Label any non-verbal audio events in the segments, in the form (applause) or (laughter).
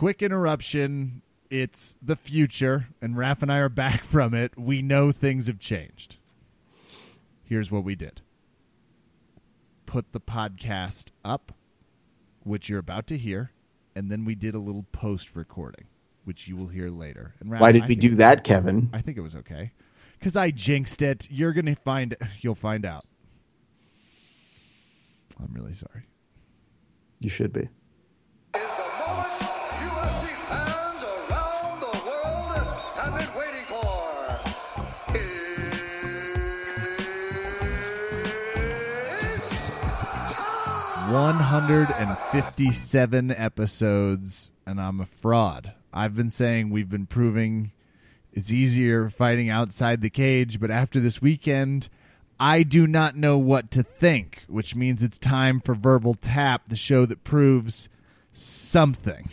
quick interruption. It's the future, and Raph and I are back (laughs) from it. We know things have changed. Here's what we did put the podcast up, which you're about to hear, and then we did a little post recording, which you will hear later. And Raph, Why did I we do that, Kevin? I think it was okay. Because I jinxed it. You're going to find, (sighs) you'll find out. I'm really sorry. You should be. 157 episodes, and I'm a fraud. I've been saying we've been proving it's easier fighting outside the cage, but after this weekend, I do not know what to think, which means it's time for Verbal Tap, the show that proves something.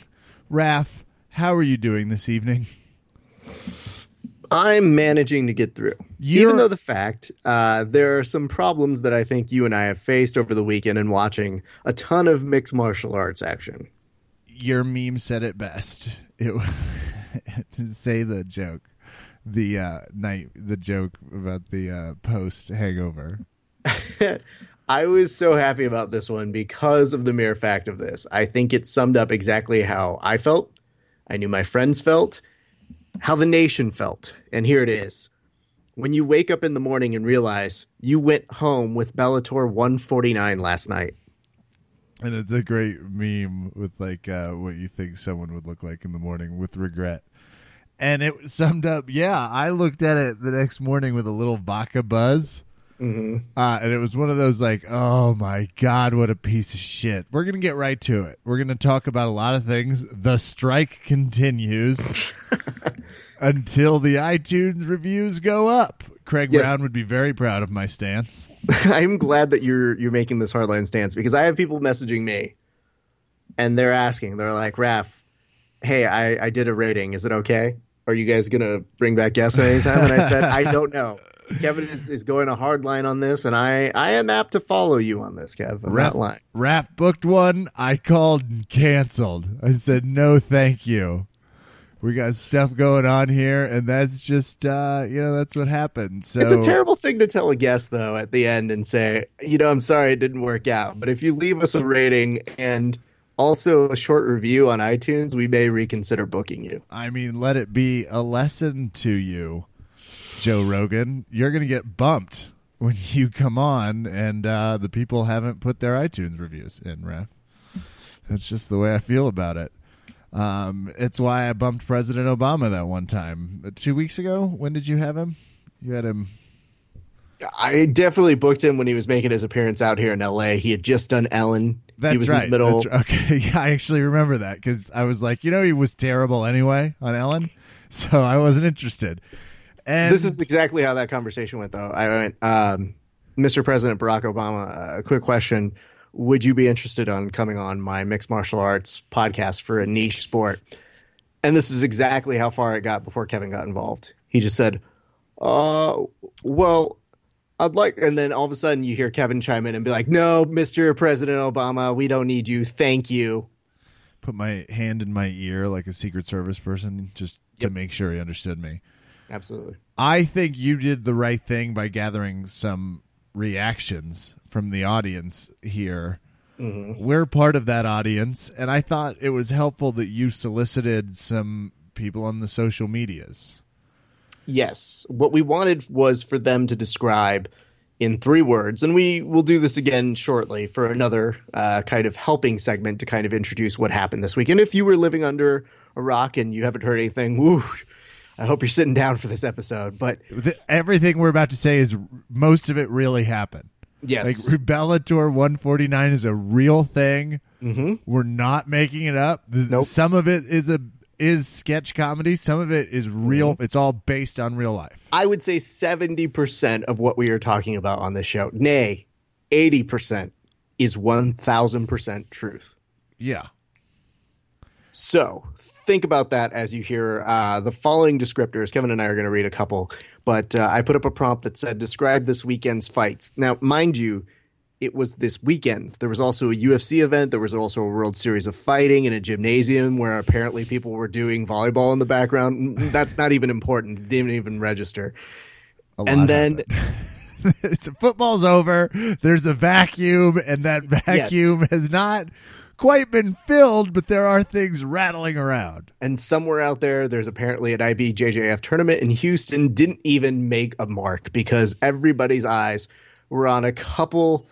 Raph, how are you doing this evening? I'm managing to get through. You're- Even though the fact uh, there are some problems that I think you and I have faced over the weekend in watching a ton of mixed martial arts action. Your meme said it best. It (laughs) to say the joke, the uh, night, the joke about the uh, post hangover. (laughs) I was so happy about this one because of the mere fact of this. I think it summed up exactly how I felt, I knew my friends felt, how the nation felt. And here it is. When you wake up in the morning and realize you went home with Bellator 149 last night. And it's a great meme with like uh, what you think someone would look like in the morning with regret. And it summed up, yeah, I looked at it the next morning with a little vodka buzz. Mm-hmm. Uh, and it was one of those like, oh my God, what a piece of shit. We're going to get right to it. We're going to talk about a lot of things. The strike continues (laughs) until the iTunes reviews go up. Craig Yes. Brown would be very proud of my stance. (laughs) I'm glad that you're you're making this hardline stance because I have people messaging me and they're asking, they're like, Raf, hey, I, I did a rating. Is it okay? Are you guys gonna bring back guests at any time? And I said, I don't know. (laughs) Kevin is, is going a hard line on this, and I, I am apt to follow you on this, Kevin. I'm Raf, not booked one. I called and canceled. I said, no, thank you. We got stuff going on here, and that's just, uh, you know, that's what happened. So It's a terrible thing to tell a guest though at the end and say, you know, I'm sorry it didn't work out. But if you leave us a rating and also a short review on iTunes, we may reconsider booking you. I mean, let it be a lesson to you, Joe Rogan. You're going to get bumped when you come on, and uh, the people haven't put their iTunes reviews in, Raf. That's just the way I feel about it. Um, it's why I bumped President Obama that one time. Uh, Two weeks ago? When did you have him? You had him. I definitely booked him when he was making his appearance out here in LA. He had just done Ellen. That's he was right. in the middle. That's. (laughs) Okay, yeah, I actually remember that because I was like, you know, he was terrible anyway on Ellen, so I wasn't interested. And This is exactly how that conversation went, though. I went, um, Mr. President Barack Obama, uh, a quick question. Would you be interested on coming on my mixed martial arts podcast for a niche sport? And this is exactly how far it got before Kevin got involved. He just said, uh, well, I'd like, and then all of a sudden you hear Kevin chime in and be like, no, Mr. President Obama, we don't need you. Thank you. put my hand in my ear like a Secret Service person just to make sure he understood me. Absolutely. I think you did the right thing by gathering some reactions from the audience here. We're part of that audience, and I thought it was helpful that you solicited some people on the social medias. Yes. What we wanted was for them to describe in three words, and we will do this again shortly for another uh, kind of helping segment to kind of introduce what happened this week. And if you were living under a rock and you haven't heard anything, (laughs) woo, I hope you're sitting down for this episode. But Th- Everything we're about to say is most of it really happened. yes, Like Bellator 149 is a real thing. Mm-hmm. We're not making it up. Nope. Some of it is a is sketch comedy. Some of it is real. It's all based on real life. I would say 70% of what we are talking about on this show, nay, 80% is 1000% truth. Yeah. So think about that as you hear uh, the following descriptors. Kevin and I are going to read a couple, but uh, I put up a prompt that said, describe this weekend's fights. Now, mind you, it was this weekend. There was also a UFC event. There was also a World Series of Fighting in a gymnasium where apparently people were doing volleyball in the background. That's not even important. It didn't even register. A lot And then (laughs) it's football's over. There's a vacuum, and that vacuum has not quite been filled, but there are things rattling around. and somewhere out there, there's apparently an IBJJF tournament in Houston. Didn't even make a mark because everybody's eyes were on a couple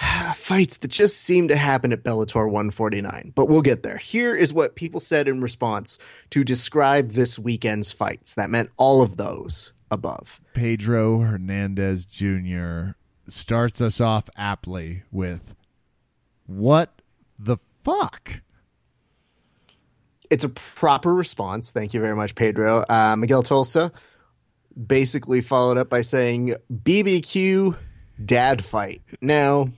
(sighs) fights that just seem to happen at Bellator 149. But we'll get there. Here is what people said in response to describe this weekend's fights. That meant all of those above. Pedro Hernandez Jr. starts us off aptly with what the fuck? It's a proper response. Thank you very much, Pedro. Uh, Miguel Tulsa basically followed up by saying BBQ dad fight. Now,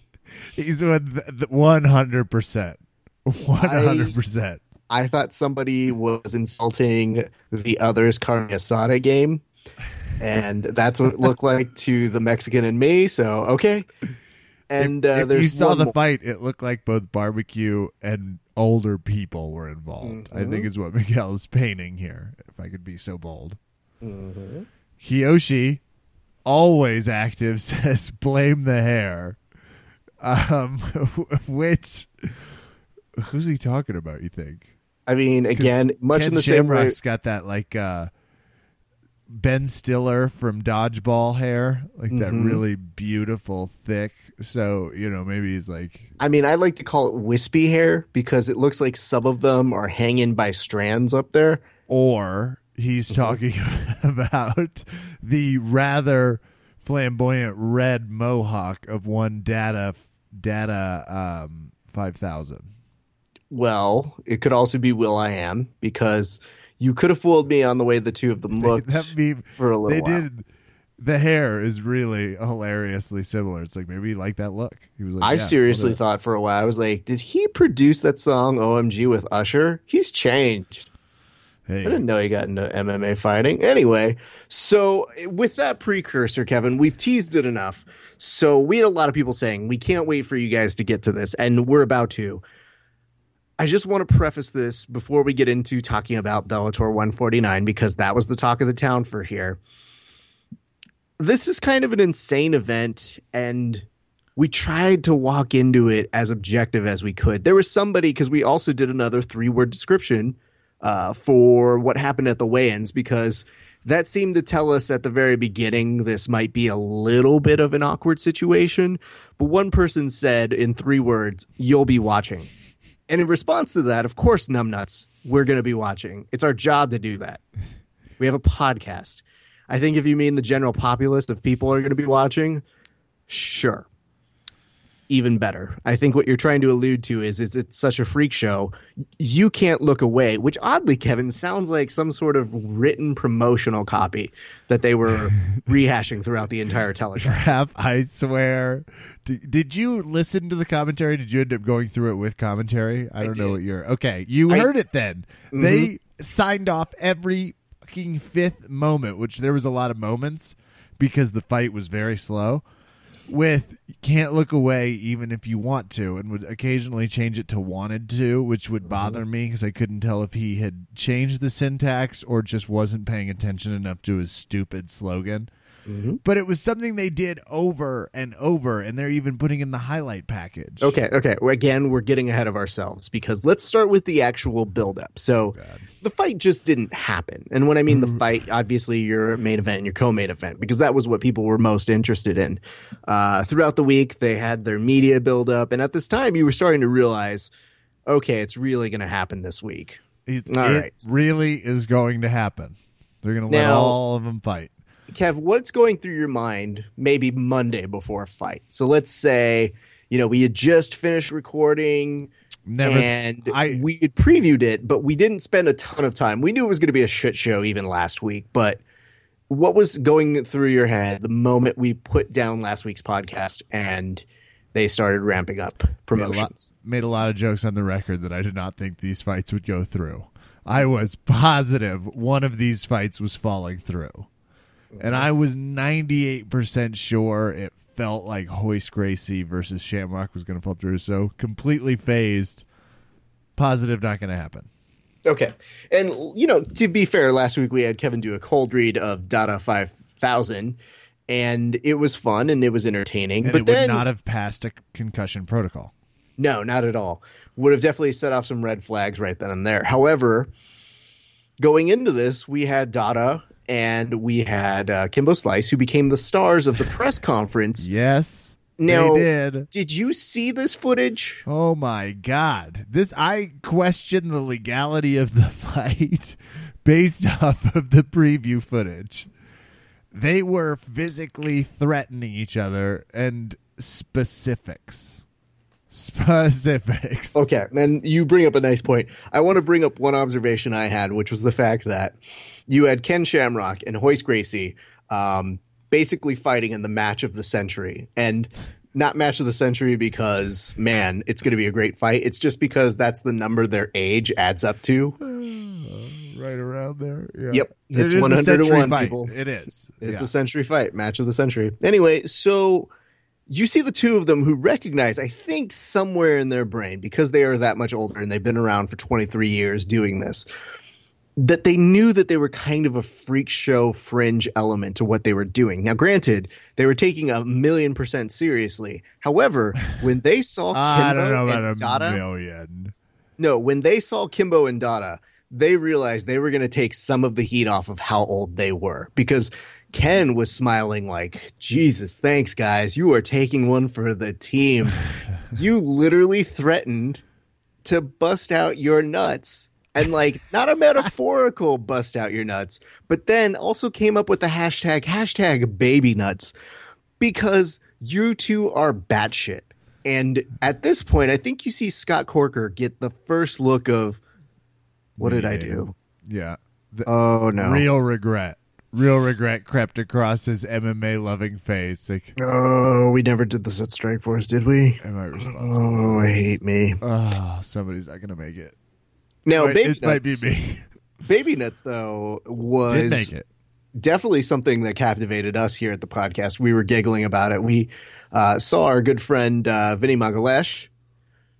He's one hundred percent, one hundred percent. I thought somebody was insulting the other's carne asada game, and that's what it looked like to the Mexican and me. So okay, and uh, if there's you saw the more- fight, it looked like both barbecue and older people were involved. I think is what (laughs) Miguel is painting here. If I could be so bold, Kiyoshi, always active, (laughs) says blame the hair. Um, (laughs) which who's he talking about? You think? I mean, again, much Ken in the same way. Shamrock's got that like uh, Ben Stiller from Dodgeball hair, like that Mm-hmm. really beautiful, thick. So you know, maybe he's like, I mean, I like to call it wispy hair because it looks like some of them are hanging by strands up there. or he's Mm-hmm. talking (laughs) about the rather flamboyant red mohawk of one Dada Dada um five thousand. Well, it could also be Will I Am because you could have fooled me on the way the two of them (laughs) looked meme, for a little they while. did. The hair is really hilariously similar. It's like maybe he liked that look. He was like, I yeah, seriously thought for a while, I was like, did he produce that song OMG with Usher? He's changed. Hey, I didn't know he got into MMA fighting. Anyway, so with that precursor, Kevin, we've teased it enough. So we had a lot of people saying, we can't wait for you guys to get to this, and we're about to. I just want to preface this before we get into talking about Bellator 149 because that was the talk of the town for here. This is kind of an insane event, and we tried to walk into it as objective as we could. There was somebody because we also did another three word description uh, for what happened at the weigh-ins because that seemed to tell us at the very beginning this might be a little bit of an awkward situation. But one person said in three words, "You'll be watching," and in response to that, of course, numbnuts, we're going to be watching. It's our job to do that. We have a podcast. I think if you mean the general populace of people are going to be watching, sure even better. I think what you're trying to allude to is, is it's such a freak show. You can't look away, which oddly, Kevin, sounds like some sort of written promotional copy that they were (laughs) rehashing throughout the entire. Crap, I swear. Did, did you listen to the commentary? Did you end up going through it with commentary? I don't know what you're. Okay, you I- heard it then. They mm-hmm. signed off every fucking fifth moment, which there was a lot of moments because the fight was very slow. With can't look away even if you want to, and would occasionally change it to wanted to, which would mm-hmm. bother me because I couldn't tell if he had changed the syntax or just wasn't paying attention enough to his stupid slogan but it was something they did over and over, and they're even putting in the highlight package. Okay, okay. Again, we're getting ahead of ourselves because let's start with the actual buildup. So the fight just didn't happen. And when I mean the fight, obviously your main event and your co-main event, because that was what people were most interested in. Uh, throughout the week, they had their media buildup. And at this time, you were starting to realize, okay, it's really going to happen this week. It, it right. really is going to happen. They're going to let all of them fight. Kev, what's going through your mind maybe Monday before a fight? So let's say, you know, we had just finished recording Never. and I- we had previewed it, but we didn't spend a ton of time. We knew it was going to be a shit show even last week, but what was going through your head the moment we put down last week's podcast and they started ramping up made a, lot, promotions? made a lot of jokes on the record that I did not think these fights would go through. I was positive one of these fights was falling through. And I was 98% sure it felt like Royce Gracie versus Shamrock was going to fall through. So completely phased. Positive, not going to happen. Okay. And, you know, to be fair, last week we had Kevin do a cold read of Dada 5000, and it was fun and it was entertaining. And but it then, would not have passed a concussion protocol. no, not at all. Would have definitely set off some red flags right then and there. However, going into this, we had Dada and we had uh, Kimbo Slice, who became the stars of the press conference. Yes, Now- did. Did you see this footage? Oh my god. This I question the legality of the (laughs) fight based off of the preview footage. They were physically threatening each other and specifics. Specifics. Okay, and you bring up a nice point. I want to bring up one observation I had, which was the fact that you had Ken Shamrock and Royce Gracie um, basically fighting in the match of the century. And not match of the century because, man, it's going to be a great fight. It's just because that's the number their age adds up to. Right around there. Yeah. Yep. It's is a 100 to century 1, fight. people. It is. It's Yeah. a century fight, match of the century. Anyway, so you see the two of them who recognize, I think, somewhere in their brain, because they are that much older and they've been around for 23 years doing this, that they knew that they were kind of a freak show fringe element to what they were doing. Now, granted, they were taking a million percent seriously. However, when they saw Kimbo (laughs) I don't know and Dada, million. no, when they saw Kimbo and Dada, they realized they were going to take some of the heat off of how old they were because Ken was smiling like, Jesus, thanks, guys. You are taking one for the team. (laughs) you literally threatened to bust out your nuts. And like, not a metaphorical (laughs) bust out your nuts, but then also came up with the hashtag, hashtag baby nuts because you two are batshit. And at this point, I think you see Scott Coker get the first look of, what did I do? Yeah. The Oh no. real regret. Real regret crept across his MMA loving face. Like, Oh, we never did this at Strikeforce, did we? am I responsible? Oh, I hate me. Oh, somebody's not gonna make it. Now, Baby it might be me. Baby Nuts, though, was Did make it. definitely something that captivated us here at the podcast. We were giggling about it. We uh, saw our good friend uh, Vinny Magalhães.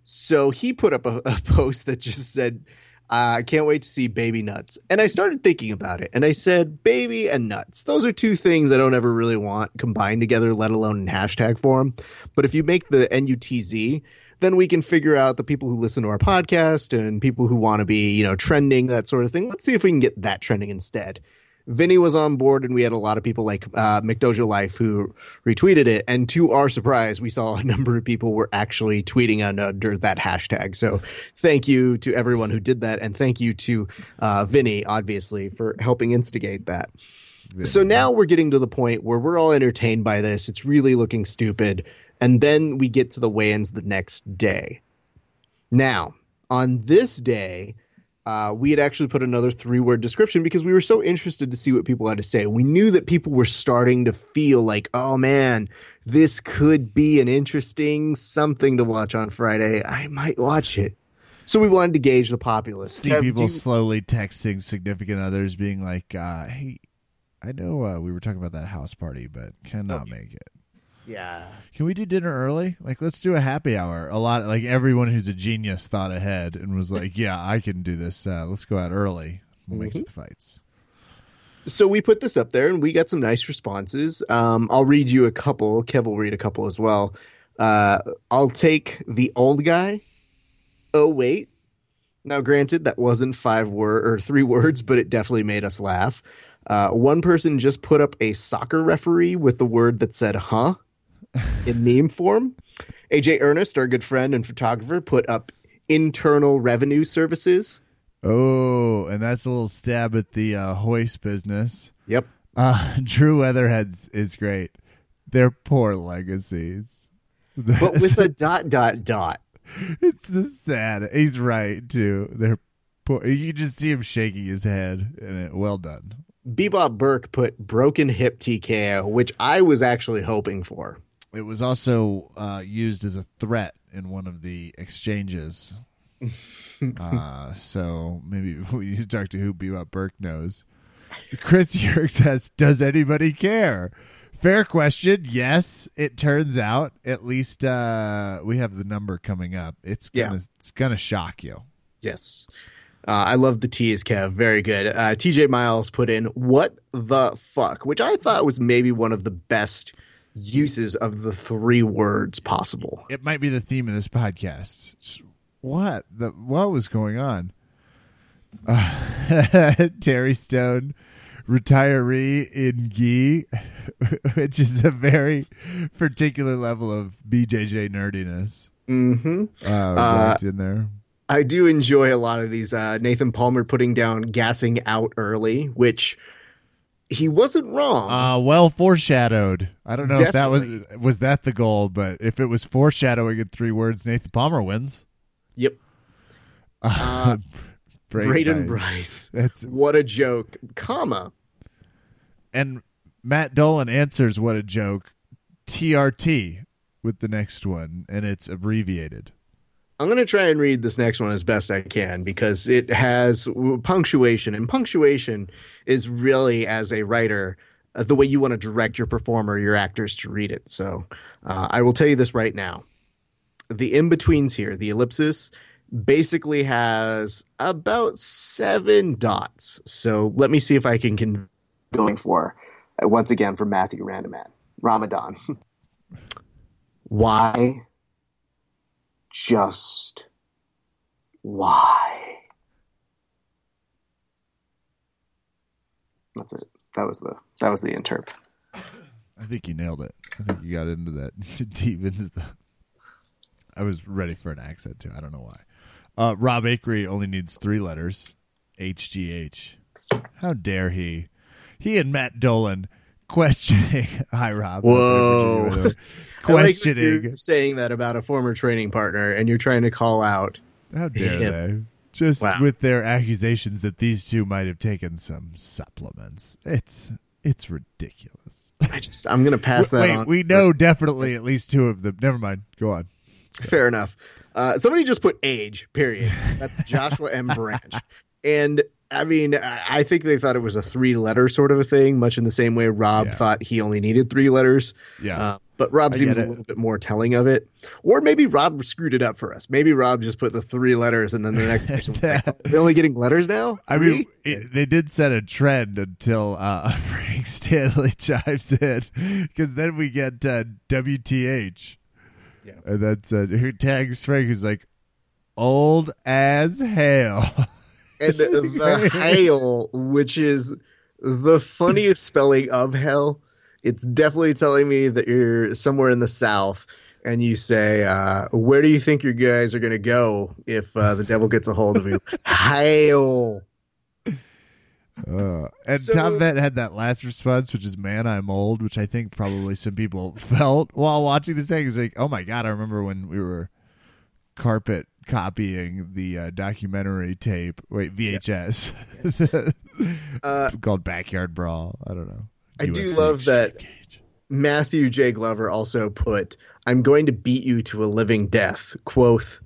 So he put up a, (laughs) a post that just said, I can't wait to see baby nuts. And I started thinking about it and I said, baby and nuts. Those are two things I don't ever really want combined together, let alone in hashtag form. But if you make the NUTZ, then we can figure out the people who listen to our podcast and people who want to be, you know, trending, that sort of thing. Let's see if we can get that trending instead. Vinny was on board, and we had a lot of people like uh, McDojo Life who retweeted it. And to our surprise, we saw a (laughs) number of people were actually tweeting under that hashtag. So thank you to everyone who did that, and thank you to uh, Vinny, obviously, for helping instigate that. So now we're getting to the point where we're all entertained by this. It's really looking stupid. And then we get to the weigh ins the next day. Now, on this day, uh, we had actually put another three word description because we were so interested to see what people had to say. We knew that people were starting to feel like, oh man, this could be an interesting something to watch on Friday. I might watch it. So we wanted to gauge the populace. See Kev, people you- slowly texting significant others, being like, uh, "Hey, I know uh, we were talking about that house party, but cannot make it. Yeah. Can we do dinner early? Like, let's do a happy hour. A lot, like everyone who's a genius thought ahead and was like, "Yeah, I can do this. Uh, let's go out early. We'll make it the fights." So we put this up there and we got some nice responses. Um, I'll read you a couple. Kev will read a couple as well. Uh, I'll take the old guy. Oh, wait. Now, granted, that wasn't five word or three words, but it definitely made us laugh. Uh, one person just put up a soccer referee with the word that said, huh, in meme form. AJ Ernest, our good friend and photographer, put up internal revenue services. Oh, and that's a little stab at the uh, Royce business. Yep. Uh, (laughs) Drew Weatherhead's is great. They're poor legacies. (laughs) But with a dot, dot, dot. it's the sad. He's right too. They're poor. You can just see him shaking his head, and it, well done. Bebop Burke put broken hip TKO, which I was actually hoping for. It was also uh, used as a threat in one of the exchanges. (laughs) uh, so maybe (laughs) we need to talk to who Bebop Burke knows. Chris (laughs) Yerk says, "Does anybody care?" Fair question. Yes, it turns out at least uh, we have the number coming up. It's gonna Yeah. it's gonna shock you. Yes. Uh, I love the tease, Kev. Very good. Uh, TJ Miles put in, what the fuck? Which I thought was maybe one of the best uses of the three words possible. It might be the theme of this podcast. What the what was going on? Uh, (laughs) Terry Stone, retiree in gi, (laughs) which is a very particular level of BJJ nerdiness. Mm-hmm. Uh, right in there. I do enjoy a lot of these. Uh, Nathan Palmer putting down gassing out early, which he wasn't wrong. Uh, well foreshadowed. I don't know if that was was that the goal, but if it was foreshadowing in three words, Nathan Palmer wins. yep. (laughs) Uh, Braden Bryce. That's What a joke, comma. and Matt Dolan answers what a joke. TRT with the next one, and it's abbreviated. I'm going to try and read this next one as best I can because it has punctuation, and punctuation is really, as a writer, uh, the way you want to direct your performer, your actors to read it. So uh, I will tell you this right now. The in betweens here, the ellipsis, basically has about seven dots. So let me see if I can. Going for uh, once again from Matthew Randaman, Ramadan. (laughs) Why? Just why? That's it. That was the that was the interp. I think you nailed it. I think you got into that (laughs) deep into the. I was ready for an accent too. I don't know why. Uh, Rob Akery only needs three letters. HGH. How dare he? He and Matt Dolan questioning. (laughs) Hi, Rob. Whoa. By the way. I like questioning. you're saying that about a former training partner, and you're trying to call out. How dare him. they? Just Wow. with their accusations that these two might have taken some supplements. It's it's ridiculous. I just I'm gonna pass that Wait, on. we know definitely at least two of them. Never mind. Go on. Fair enough. Uh, somebody just put age. Period. That's (laughs) Joshua M. Branch, and I mean, I think they thought it was a three letter sort of a thing, much in the same way Rob Yeah. thought he only needed three letters. Yeah. Uh, but Rob seems a little bit more telling of it. Or maybe Rob screwed it up for us. Maybe Rob just put the three letters and then the next person like, (laughs) "Oh, they're only getting letters now? I mean, it, they did set a trend until uh, (laughs) Frank Stanley (laughs) chimes in, because then we get uh, WTH, Yeah. and that's uh, who tags Frank, who's like old as hell. and the, the hail, which is the funniest spelling of hell. It's definitely telling me that you're somewhere in the south, and you say, uh, "Where do you think your guys are going to go if uh, the devil gets a hold of you?" (laughs) hail. Uh, and So- Tom Vett had that last response, which is "Man, I'm old," which I think probably some people (laughs) felt while watching this thing. It's like, oh my god, I remember when we were carpet copying the uh, documentary tape. Wait, VHS (laughs) Uh, called Backyard Brawl. I don't know. I do love that- Cage. Matthew J. Glover also put, "I'm going to beat you to a living death." Quoth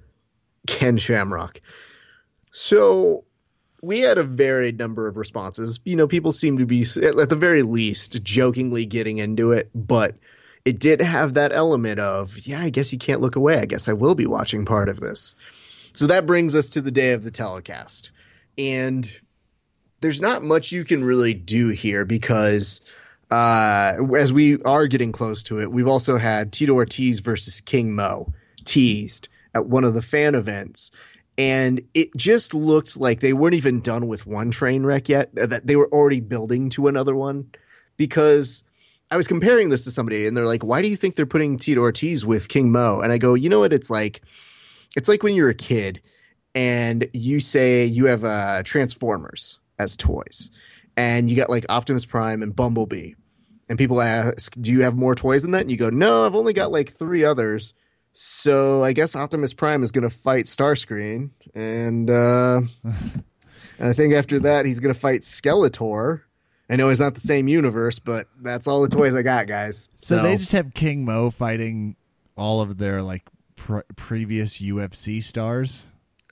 Ken Shamrock. So we had a varied number of responses. You know, people seem to be, at the very least, jokingly getting into it, but it did have that element of, yeah, I guess you can't look away. I guess I will be watching part of this. So that brings us to the day of the telecast. And there's not much you can really do here because uh, as we are getting close to it, we've also had Tito Ortiz versus King Mo teased at one of the fan events. And it just looked like they weren't even done with one train wreck yet, that they were already building to another one. Because I was comparing this to somebody and they're like, why do you think they're putting Tito Ortiz with King Mo? And I go, you know what? It's like, it's like when you're a kid and you say you have uh, Transformers as toys, and you got like Optimus Prime and Bumblebee, and people ask, "Do you have more toys than that?" And you go, "No, I've only got like three others." So I guess Optimus Prime is going to fight Starscream, and uh, and I think after that he's going to fight Skeletor. I know it's not the same universe, but that's all the toys I got, guys. So they just have King Mo fighting all of their like pr- previous UFC stars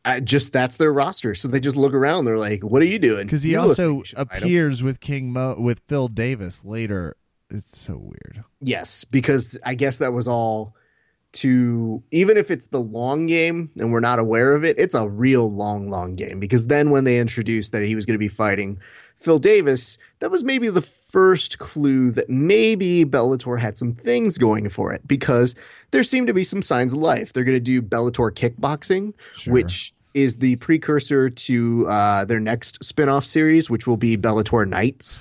I just that's their roster. So they just look around. They're like, "What are you doing?" because he You also like you should fight him. appears with King Mo with Phil Davis later It's so weird. Yes, because I guess that was all to even if it's the long game and we're not aware of it, it's a real long, long game. Because then when they introduced that he was going to be fighting Phil Davis, that was maybe the first clue that maybe Bellator had some things going for it because there seemed to be some signs of life. They're going to do Bellator kickboxing, Sure. which is the precursor to uh, their next spin-off series, which will be Bellator Nights.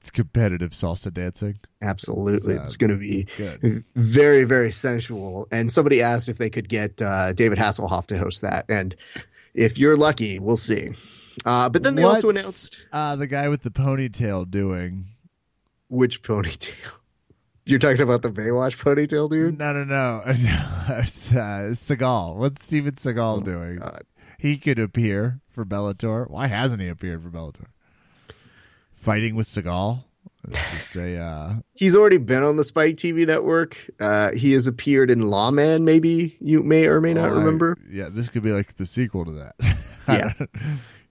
It's competitive salsa dancing. Absolutely. It's, uh, It's going to be good. very, very sensual. And somebody asked if they could get uh, David Hasselhoff to host that. And if you're lucky, we'll see. Uh, but then they also announced uh, the guy with the ponytail doing. which ponytail. You're talking about the Baywatch ponytail, dude? No, no, no. (laughs) it's uh, Seagal. What's Steven Seagal doing? Oh, God. He could appear for Bellator. Why hasn't he appeared for Bellator? Fighting with Seagal. It's just a. Uh, (laughs) He's already been on the Spike TV network. Uh, he has appeared in Lawman, maybe you may or may not well, I- remember. yeah, this could be like the sequel to that. (laughs) Yeah.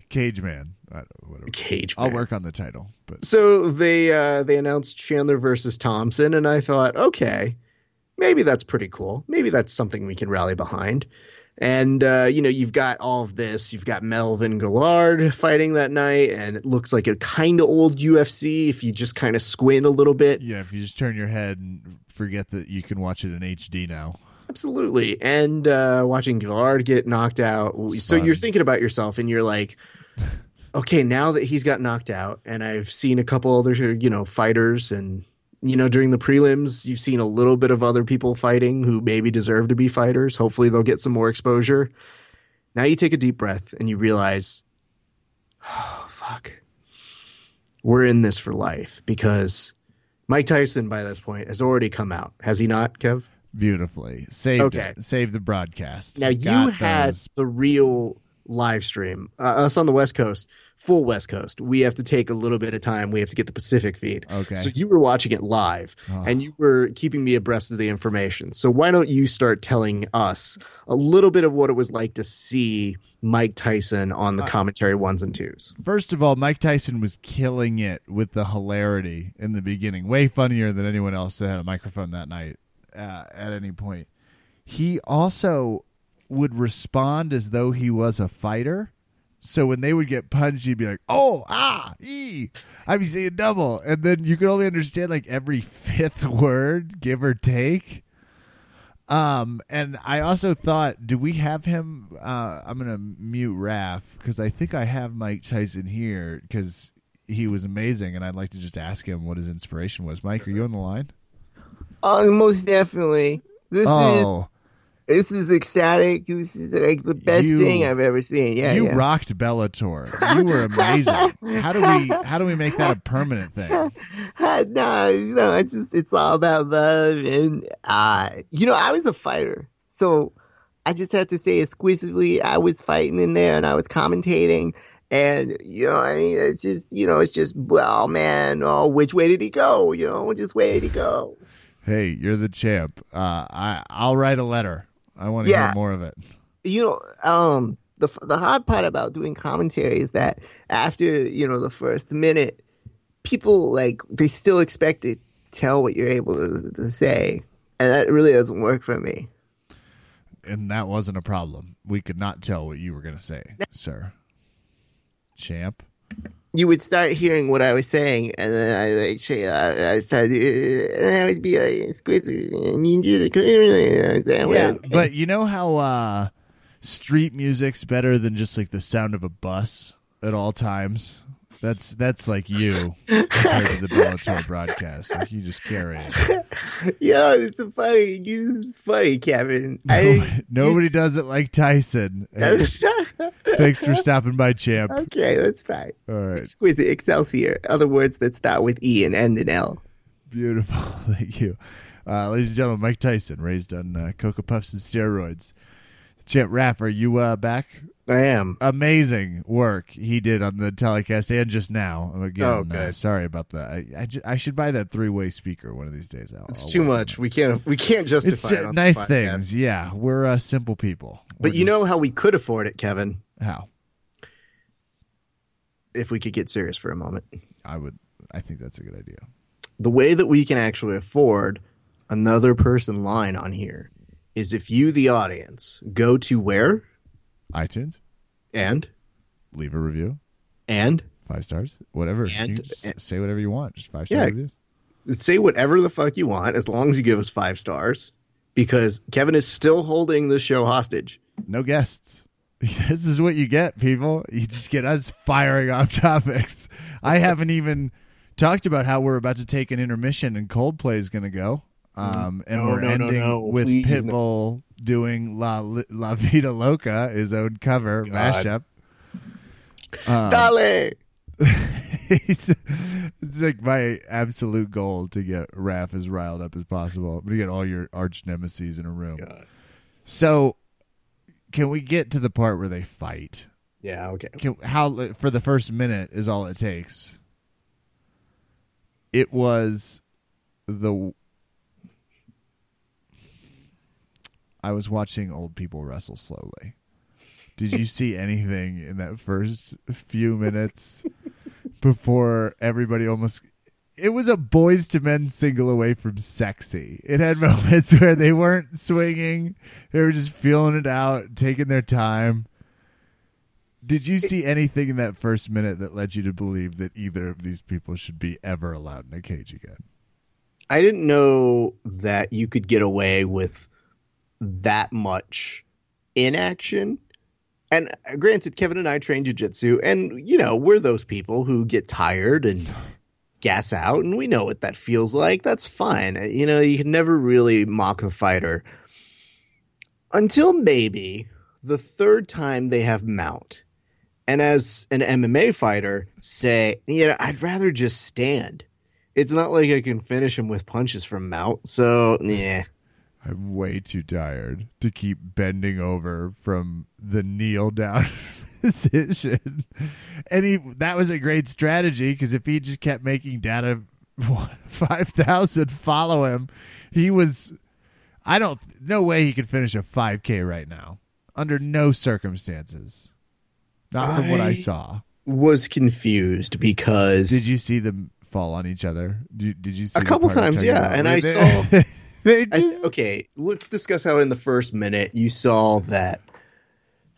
Cage Man. Whatever. Cage I'll work on the title, but So they uh, they announced Chandler versus Thompson, and I thought, okay, maybe that's pretty cool. Maybe that's something we can rally behind. And uh, you know, you've got all of this. You've got Melvin Guillard fighting that night, and it looks like a kind of old UFC if you just kind of squint a little bit. yeah, if you just turn your head and forget that you can watch it in HD now. Absolutely. And uh, watching Guillard get knocked out. So you're thinking about yourself and you're like, okay, now that he's got knocked out, and I've seen a couple other, you know, fighters, and, you know, during the prelims, you've seen a little bit of other people fighting who maybe deserve to be fighters. Hopefully they'll get some more exposure. Now you take a deep breath and you realize, oh, (sighs) fuck. We're in this for life because Mike Tyson, by this point, has already come out. Has he not, Kev? Beautifully saved. Okay. it. saved the broadcast. Now you Got had those. the real live stream. Uh, us on the West Coast, full West Coast. We have to take a little bit of time. We have to get the Pacific feed. Okay. So you were watching it live, Oh. and you were keeping me abreast of the information. So why don't you start telling us a little bit of what it was like to see Mike Tyson on Uh, the commentary ones and twos? First of all, Mike Tyson was killing it with the hilarity in the beginning. Way funnier than anyone else that had a microphone that night uh, at any point. He also would respond as though he was a fighter. So when they would get punched, he'd be like, "Oh, ah, I'm seeing double," and then you could only understand like every fifth (laughs) word, give or take. Um, and I also thought, do we have him? Uh, I'm gonna mute Raph because I think I have Mike Tyson here because he was amazing, and I'd like to just ask him what his inspiration was. Mike, are you on the line? Oh, most definitely. This Oh, is this is ecstatic. This is like the best You- thing I've ever seen. Yeah, you yeah. rocked Bellator. (laughs) You were amazing. how do we? How do we make that a permanent thing? (laughs) no, you know, it's just it's all about love and uh you know, I was a fighter. So I just have to say exquisitely I was fighting in there and I was commentating and you know, I mean it's just you know, it's just well man, oh which way did he go? You know, which way did he go? Hey, you're the champ. Uh, I I'll write a letter. I want to Yeah. hear more of it. you know, um, the the hard part about doing commentary is that after you know the first minute, people like they still expect to tell what you're able to, to say, and that really doesn't work for me. and that wasn't a problem. We could not tell what you were going to say, sir. Champ. You would start hearing what I was saying, and then I like say, I, I started, uh, and I would be like, "Squid, and you do the Yeah, (laughs) but you know how uh, street music's better than just like the sound of a bus at all times. That's that's like you compared to the Bellator broadcast. Like you just carry it. yeah, it's a funny, this is funny, Kevin. I, (laughs) Nobody does it like Tyson. (laughs) Thanks for stopping by, champ. okay, that's fine. All right, Exquisite Excelsior. Other words that start with E and end in L. beautiful. (laughs) Thank you, uh, ladies and gentlemen. Mike Tyson, raised on uh, cocoa puffs and steroids. Champ Raff, are you uh, back? I am. amazing work he did on the telecast and just now. Again, Oh, uh, good. sorry about that. I, I, ju- I should buy that three way speaker one of these days. I'll, It's I'll too much. it. We can't. We can't justify It's it. nice things. Yeah, we're uh, simple people. But We're you know how we could afford it, Kevin, how if we could get serious for a moment. I would. I think that's a good idea. the way that we can actually afford another person line on here is if you, the audience, go to where iTunes, and leave a review, and five stars, whatever. And- you can just say whatever you want. Just five star Yeah. reviews. say whatever the fuck you want as long as you give us five stars because Kevin is still holding this show hostage. No guests. (laughs) This is what you get, people. You just get us firing off (laughs) topics. I haven't even talked about how we're about to take an intermission and Coldplay is going to go. Um, and No, we're no, no, ending no. with Please, no. Pitbull doing La, La Vida Loca, his own cover God. mashup. Um, Dale! (laughs) it's, it's like my absolute goal to get Raph as riled up as possible. But To get all your arch nemesis in a room. So, can we get to the part where they fight? Yeah, okay. Can, how for the first minute is all it takes. It was the. I was watching old people wrestle slowly. Did you see anything in that first few minutes (laughs) before everybody almost? It was a boys to men single away from sexy. It had (laughs) moments where they weren't swinging; they were just feeling it out, taking their time. Did you see anything in that first minute that led you to believe that either of these people should be ever allowed in a cage again? I didn't know that you could get away with that much inaction. And uh, granted, Kevin and I train jujitsu, and you know we're those people who get tired and gas out, and we know what that feels like. That's fine. Uh, You know, you can never really mock the fighter until maybe the third time they have mount. And as an MMA fighter, say, you know, I'd rather just stand. It's not like I can finish him with punches from mount. So, yeah. I'm way too tired to keep bending over from the kneel down (laughs) position. And he that was a great strategy because if he just kept making Dada (laughs) 5000 follow him, he was I don't no way he could finish a 5k right now under no circumstances. Not from what I I- saw. Was confused because Did you see them fall on each other? Did, did you see A couple times, yeah, and I saw- (laughs) they I, okay, let's discuss how in the first minute you saw that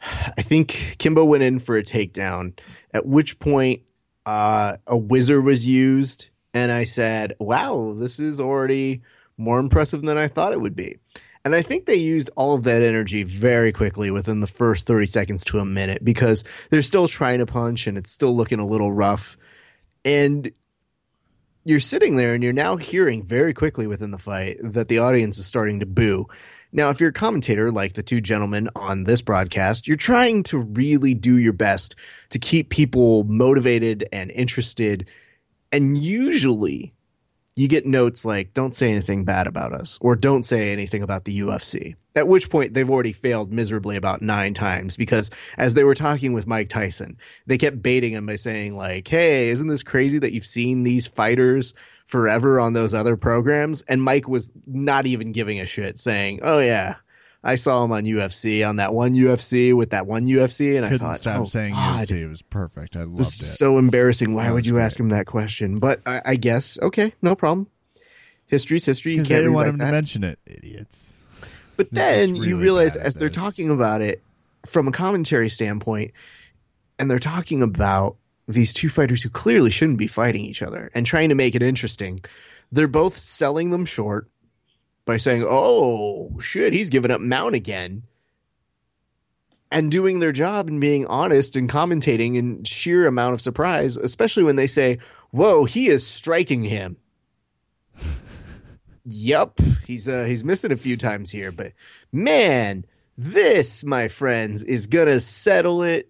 I think Kimbo went in for a takedown, at which point uh, a whizzer was used, and I said, wow, this is already more impressive than I thought it would be. And I think they used all of that energy very quickly within the first 30 seconds to a minute because they're still trying to punch and it's still looking a little rough. And you're sitting there and you're now hearing very quickly within the fight that the audience is starting to boo. Now, if you're a commentator like the two gentlemen on this broadcast, you're trying to really do your best to keep people motivated and interested. And usually you get notes like, don't say anything bad about us or don't say anything about the UFC. At which point they've already failed miserably about nine times because as they were talking with Mike Tyson, they kept baiting him by saying like, Hey, isn't this crazy that you've seen these fighters forever on those other programs? And Mike was not even giving a shit saying, Oh yeah, I saw him on UFC on that one UFC with that one UFC. And I couldn't thought, stop oh, saying God. UFC. It was perfect. I loved This it. is so embarrassing. Why would you great. ask him that question? But I, I guess okay, no problem. History's history. You can't didn't want him that. to mention it, idiots. But They're then just you realize as they're talking about it from a commentary standpoint, and they're talking about these two fighters who clearly shouldn't be fighting each other and trying to make it interesting. They're both selling them short by saying, "Oh shit, he's giving up Mount again." And doing their job and being honest and commentating in sheer amount of surprise, especially when they say, "Whoa, he is striking him." (laughs) Yep, he's uh he's missing a few times here, but man, this, my friends, is gonna settle it.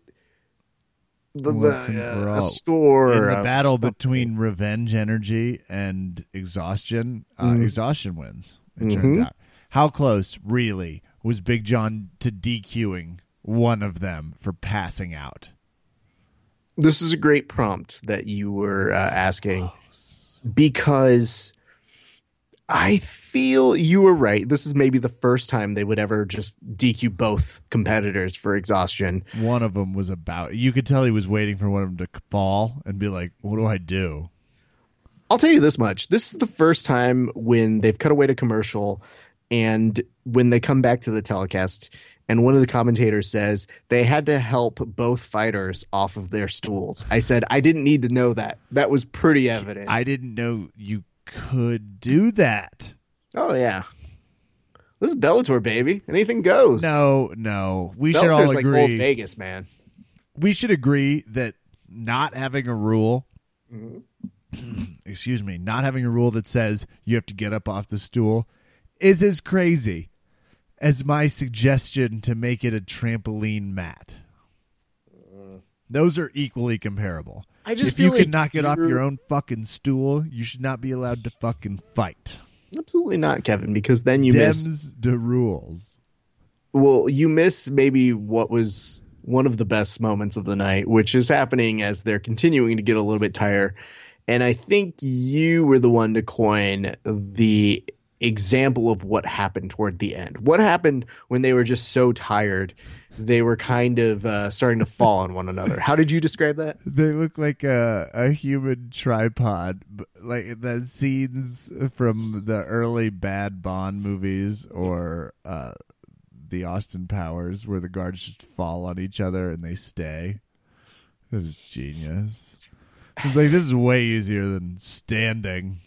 The, the, uh, a score In the battle something. between revenge energy and exhaustion, uh, Mm. exhaustion wins. It turns Mhm. out. How close, really, was Big John to DQing one of them for passing out? This is a great prompt that you were uh, asking because I feel you were right. This is maybe the first time they would ever just DQ both competitors for exhaustion. One of them was about. You could tell he was waiting for one of them to fall and be like, "What do I do?" I'll tell you this much. This is the first time when they've cut away to commercial and when they come back to the telecast and one of the commentators says they had to help both fighters off of their stools. I said I didn't need to know that. That was pretty evident. I didn't know you could do that. oh yeah. This is Bellator, baby. Anything goes. No, no. We should all Bellator's like old agree. Vegas, man. we should agree that not having a rule Mm-hmm. (clears throat) excuse me not having a rule that says you have to get up off the stool is as crazy as my suggestion to make it a trampoline mat. Those are equally comparable. I just if you like cannot get off your own fucking stool you should not be allowed to fucking fight. Absolutely not, Kevin, because then you miss the rules. Well, you miss maybe what was one of the best moments of the night, which is happening as they're continuing to get a little bit tired. And I think you were the one to coin the example of what happened toward the end. What happened when they were just so tired, they were kind of uh, starting to fall on one another. How did you describe that? They look like a, a human tripod, like the scenes from the early bad Bond movies or uh, the Austin Powers, where the guards just fall on each other and they stay. It was genius. It's like this is way easier than standing.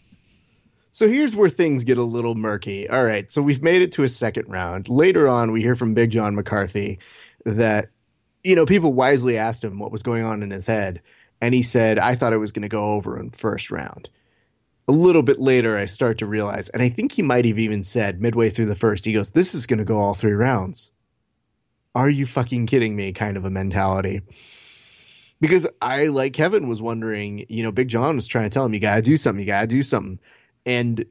So here's where things get a little murky. All right, so we've made it to a second round. Later on, we hear from Big John McCarthy that, you know, people wisely asked him what was going on in his head. And he said, I thought it was going to go over in first round. A little bit later, I start to realize, and I think he might have even said midway through the first, he goes, This is going to go all three rounds. Are you fucking kidding me? Kind of a mentality. Because I, like Kevin, was wondering, you know, Big John was trying to tell him, you got to do something, you got to do something and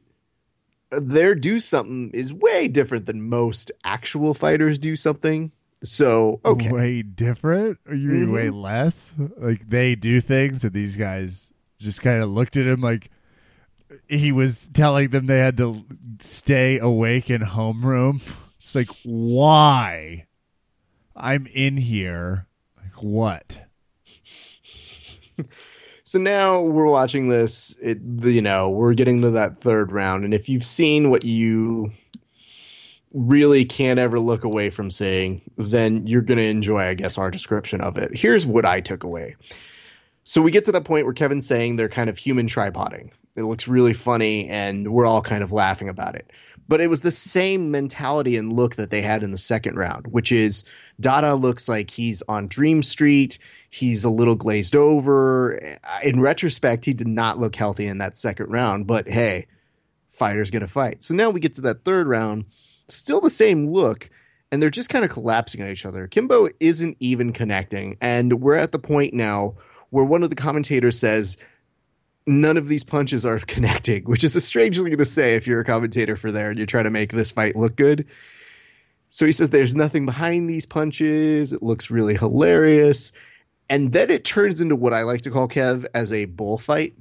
their do something is way different than most actual fighters do something. So okay, Way different? Or you mean Mhm. way less? Like they do things and these guys just kind of looked at him like he was telling them they had to stay awake in homeroom. (laughs) It's like, why? I'm in here. Like, what? (laughs) so now we're watching this. It, you know, we're getting to that third round, and if you've seen what you really can't ever look away from seeing, then you're going to enjoy, I guess, our description of it. Here's what I took away. So we get to that point where Kevin's saying they're kind of human tripoding. It looks really funny, and we're all kind of laughing about it. But it was the same mentality and look that they had in the second round, which is Dada looks like he's on Dream Street. He's a little glazed over. In retrospect, he did not look healthy in that second round, but hey, fighter's going to fight. So now we get to that third round, still the same look, and they're just kind of collapsing on each other. Kimbo isn't even connecting, and we're at the point now where one of the commentators says, None of these punches are (laughs) connecting, which is a strange thing to say if you're a commentator for there and you're trying to make this fight look good. So he says there's nothing behind these punches. It looks really hilarious. And then it turns into what I like to call Kev as a bullfight,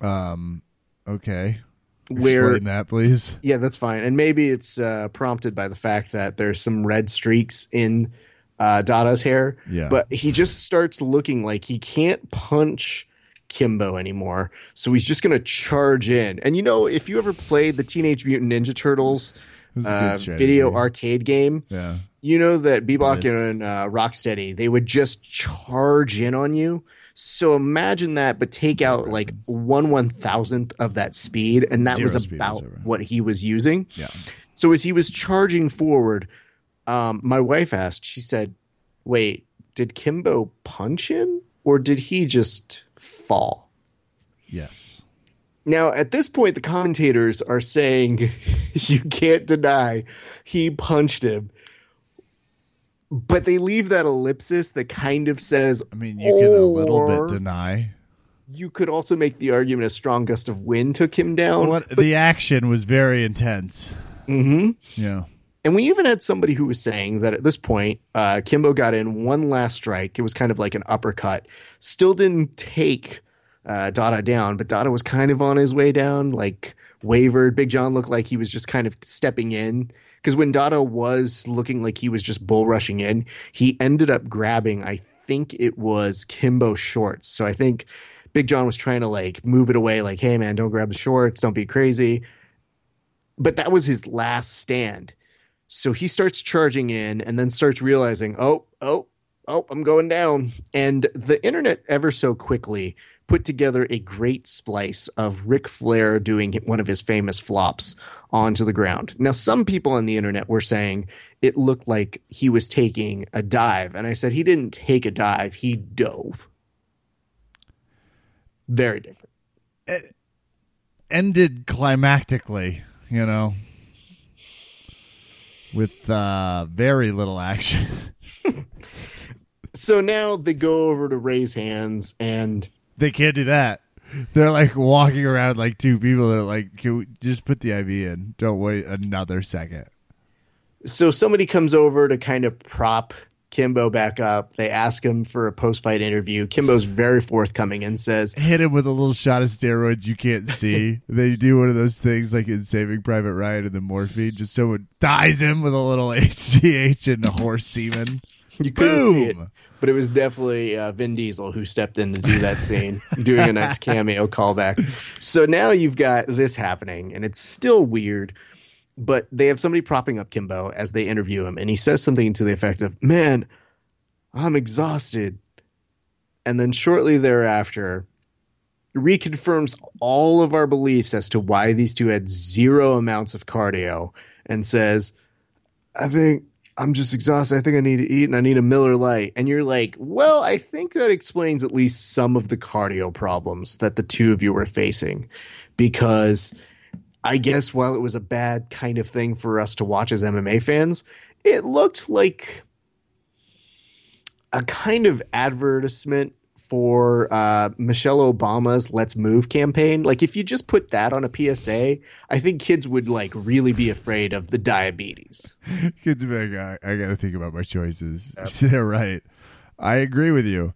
Um, okay. where Explain that, please. Yeah, that's fine. And maybe it's uh, prompted by the fact that there's some red streaks in uh, Dada's hair. Yeah. But he just starts looking like he can't punch Kimbo anymore. So he's just going to charge in. And you know, if you ever played the Teenage Mutant Ninja Turtles It was a good uh, video arcade game, Yeah. you know that Bebop and uh, Rocksteady, they would just charge in on you. So imagine that, but take out like one one thousandth of that speed, and that Zero was about what he was using. Yeah. So as he was charging forward, um, my wife asked, she said, Wait, did Kimbo punch him or did he just fall? Yes. Now, at this point, the commentators are saying (laughs) you can't deny he punched him. But they leave that ellipsis that kind of says, I mean, you can a little bit deny. you could also make the argument a strong gust of wind took him down. What the action was very intense. hmm Yeah. And we even had somebody who was saying that at this point, uh, Kimbo got in one last strike. It was kind of like an uppercut. Still didn't take uh, Dada down, but Dada was kind of on his way down, like wavered. Big John looked like he was just kind of stepping in. Because when Dada was looking like he was just bull rushing in, he ended up grabbing, I think it was Kimbo shorts. So I think Big John was trying to like move it away, like, hey man, don't grab the shorts, don't be crazy. But that was his last stand. So he starts charging in and then starts realizing, oh, oh, oh, I'm going down. And the internet ever so quickly put together a great splice of Ric Flair doing one of his famous flops onto the ground. Now, some people on the internet were saying it looked like he was taking a dive. And I said he didn't take a dive, he dove. Very different. It Ended climactically, you know, with uh, very little action. (laughs) So now they go over to raise hands and they can't do that. They're like walking around like two people that are like, Can we just put the IV in. Don't wait another second. so somebody comes over to kind of prop Kimbo back up. They ask him for a post fight interview. Kimbo's very forthcoming and says, Hit him with a little shot of steroids you can't (laughs) see. they do one of those things like in Saving Private Ryan and the morphine. Just someone dies him with a little (laughs) HGH and a horse semen. You couldn't see it, but it was definitely uh, Vin Diesel who stepped in to do that scene, doing a nice (laughs) cameo callback. So now you've got this happening, and it's still weird. But they have somebody propping up Kimbo as they interview him, and he says something to the effect of, "Man, I'm exhausted." And then shortly thereafter, reconfirms all of our beliefs as to why these two had zero amounts of cardio, and says, "I think I'm just exhausted. I think I need to eat and I need a Miller Lite. And you're like, well, I think that explains at least some of the cardio problems that the two of you were facing. Because I guess while it was a bad kind of thing for us to watch as MMA fans, it looked like a kind of advertisement for uh, Michelle Obama's Let's Move campaign. Like if you just put that on a PSA, I think kids would like really be afraid of the diabetes. (laughs) Kids be like, I, I got to think about my choices. They're (laughs) right. I agree with you.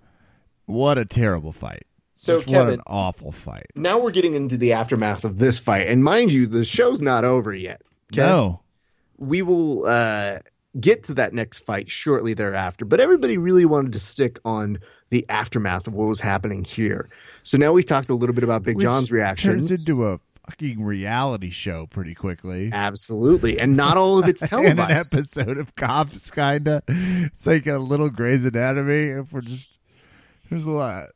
What a terrible fight. So, Just what Kevin- an awful fight. now we're getting into the aftermath of this fight and mind you the show's not over yet okay? No. we will uh, get to that next fight shortly thereafter but everybody really wanted to stick on the aftermath of what was happening here so now we've talked a little bit about big Which john's reactions Turns into a fucking reality show pretty quickly. absolutely and not all of it's (laughs) and televised an episode of Cops, kinda. It's like a little Grey's Anatomy. If we're just there's a lot.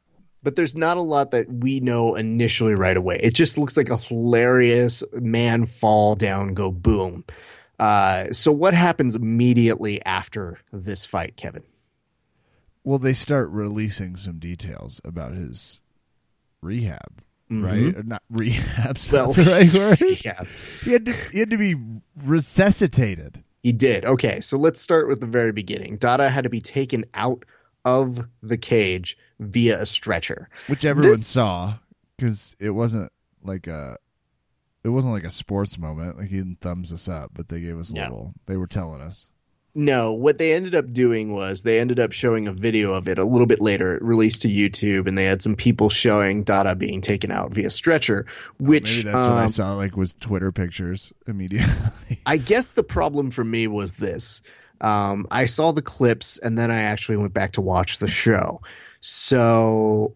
But there's not a lot that we know initially right away. It just looks like a hilarious man fall down, go boom. Uh, so what happens immediately after this fight, Kevin? Well, they start releasing some details about his rehab, Mhm. right? Or not rehab's Well, not the right word. (laughs) yeah, He had to he had to be resuscitated. he did. Okay, so let's start with the very beginning. Dada had to be taken out of the cage via a stretcher. which everyone This- saw because it wasn't like a it wasn't like a sports moment like he didn't thumbs us up but they gave us a No. little they were telling us No, what they ended up doing was they ended up showing a video of it a little bit later. It released to YouTube, and they had some people showing Dada being taken out via stretcher. Which maybe that's what i um, saw like was twitter pictures immediately (laughs) I guess the problem for me was this. Um, I saw the clips and then I actually went back to watch the show. So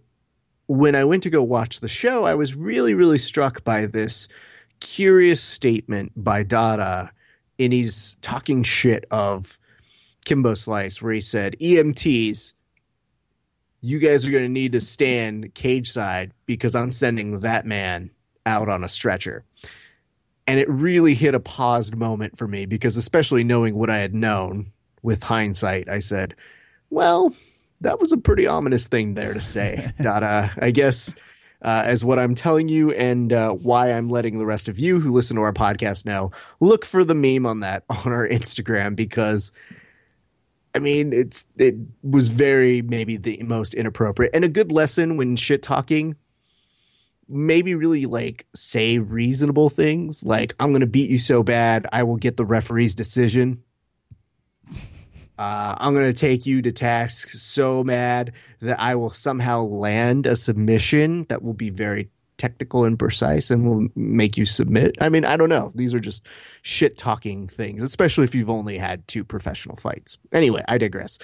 when I went to go watch the show, I was really, really struck by this curious statement by Dada in he's talking shit of Kimbo Slice, where he said, EMTs, you guys are going to need to stand cage side because I'm sending that man out on a stretcher. And it really hit a paused moment for me because especially knowing what I had known with hindsight, I said, "Well, that was a pretty ominous thing there to say." (laughs) Dada, I guess, uh, as what I'm telling you and uh, why I'm letting the rest of you who listen to our podcast know look for the meme on that (laughs) on our Instagram because. I mean, it's it was very maybe the most inappropriate and a good lesson when shit talking maybe really like say reasonable things like i'm going to beat you so bad i will get the referee's decision uh, i'm going to take you to task so mad that i will somehow land a submission that will be very technical and precise and will make you submit i mean i don't know these are just shit talking things especially if you've only had two professional fights anyway i digress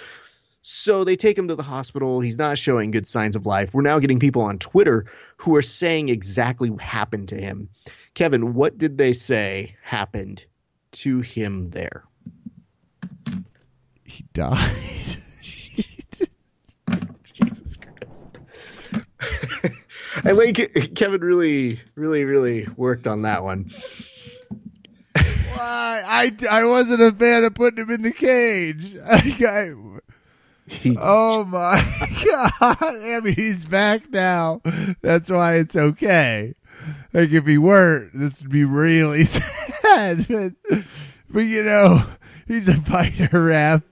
So they take him to the hospital. He's not showing good signs of life. We're now getting people on Twitter who are saying exactly what happened to him. Kevin, what did they say happened to him there? He died. (laughs) Jesus Christ. I like Kevin really, really, really worked on that one. Why? I, I wasn't a fan of putting him in the cage. (laughs) I, I, oh my (laughs) god! I mean, he's back now. That's why it's okay. Like if he weren't, this would be really sad. But, but you know, he's a fighter ref.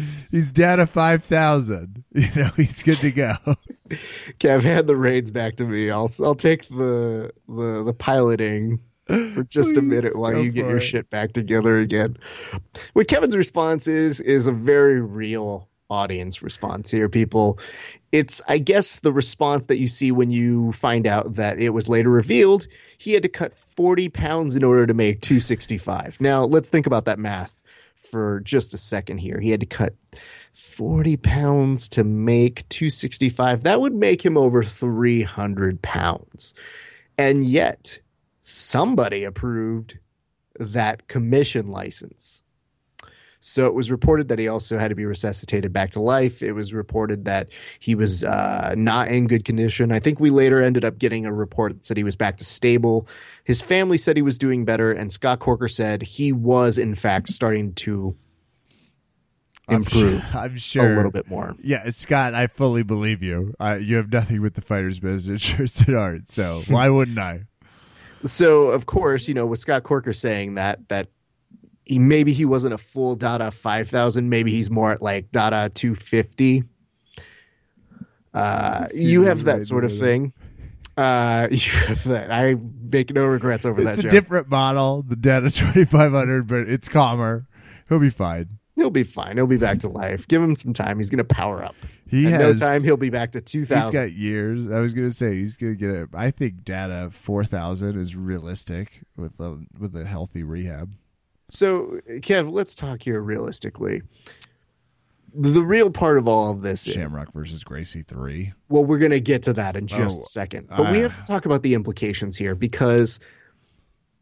(laughs) He's down to five thousand. (laughs) You know, he's good to go. Kev, hand the reins back to me. I'll I'll take the the, the piloting for just a minute while you get your it. shit back together again. What Kevin's response is is a very real audience response here, people. It's I guess the response that you see when you find out that it was later revealed he had to cut 40 pounds in order to make 265. Now, let's think about that math for just a second here. He had to cut 40 pounds to make 265. That would make him over 300 pounds. And yet, somebody approved that commission license. So it was reported that he also had to be resuscitated back to life. It was reported that he was uh, not in good condition. I think we later ended up getting a report that said he was back to stable. His family said he was doing better, and Scott Coker said he was, in fact, starting to improve I'm, sure, I'm sure a little bit more. Yeah, Scott, I fully believe you. Uh, you have nothing with the fighter's best interests at heart, so why wouldn't I? (laughs) So of course, you know, with Scott Coker saying that that he maybe he wasn't a full Dada five thousand, maybe he's more at like Dada two fifty. Uh, you have that sort of thing. Uh, (laughs) you have that. I make no regrets over that. It's a Joe. different model, the Dada 2500, but it's calmer. He'll be fine. He'll be fine. He'll be back to life. Give him some time. He's going to power up. He has no time, he'll be back to two He's thousand. got years. I was gonna say he's gonna get it. I think Dada 4000 is realistic with a with a healthy rehab. So, Kev, let's talk here realistically. The real part of all of this is Shamrock versus Gracie three. Well, we're going to get to that in just Oh, a second. But we uh. have to talk about the implications here because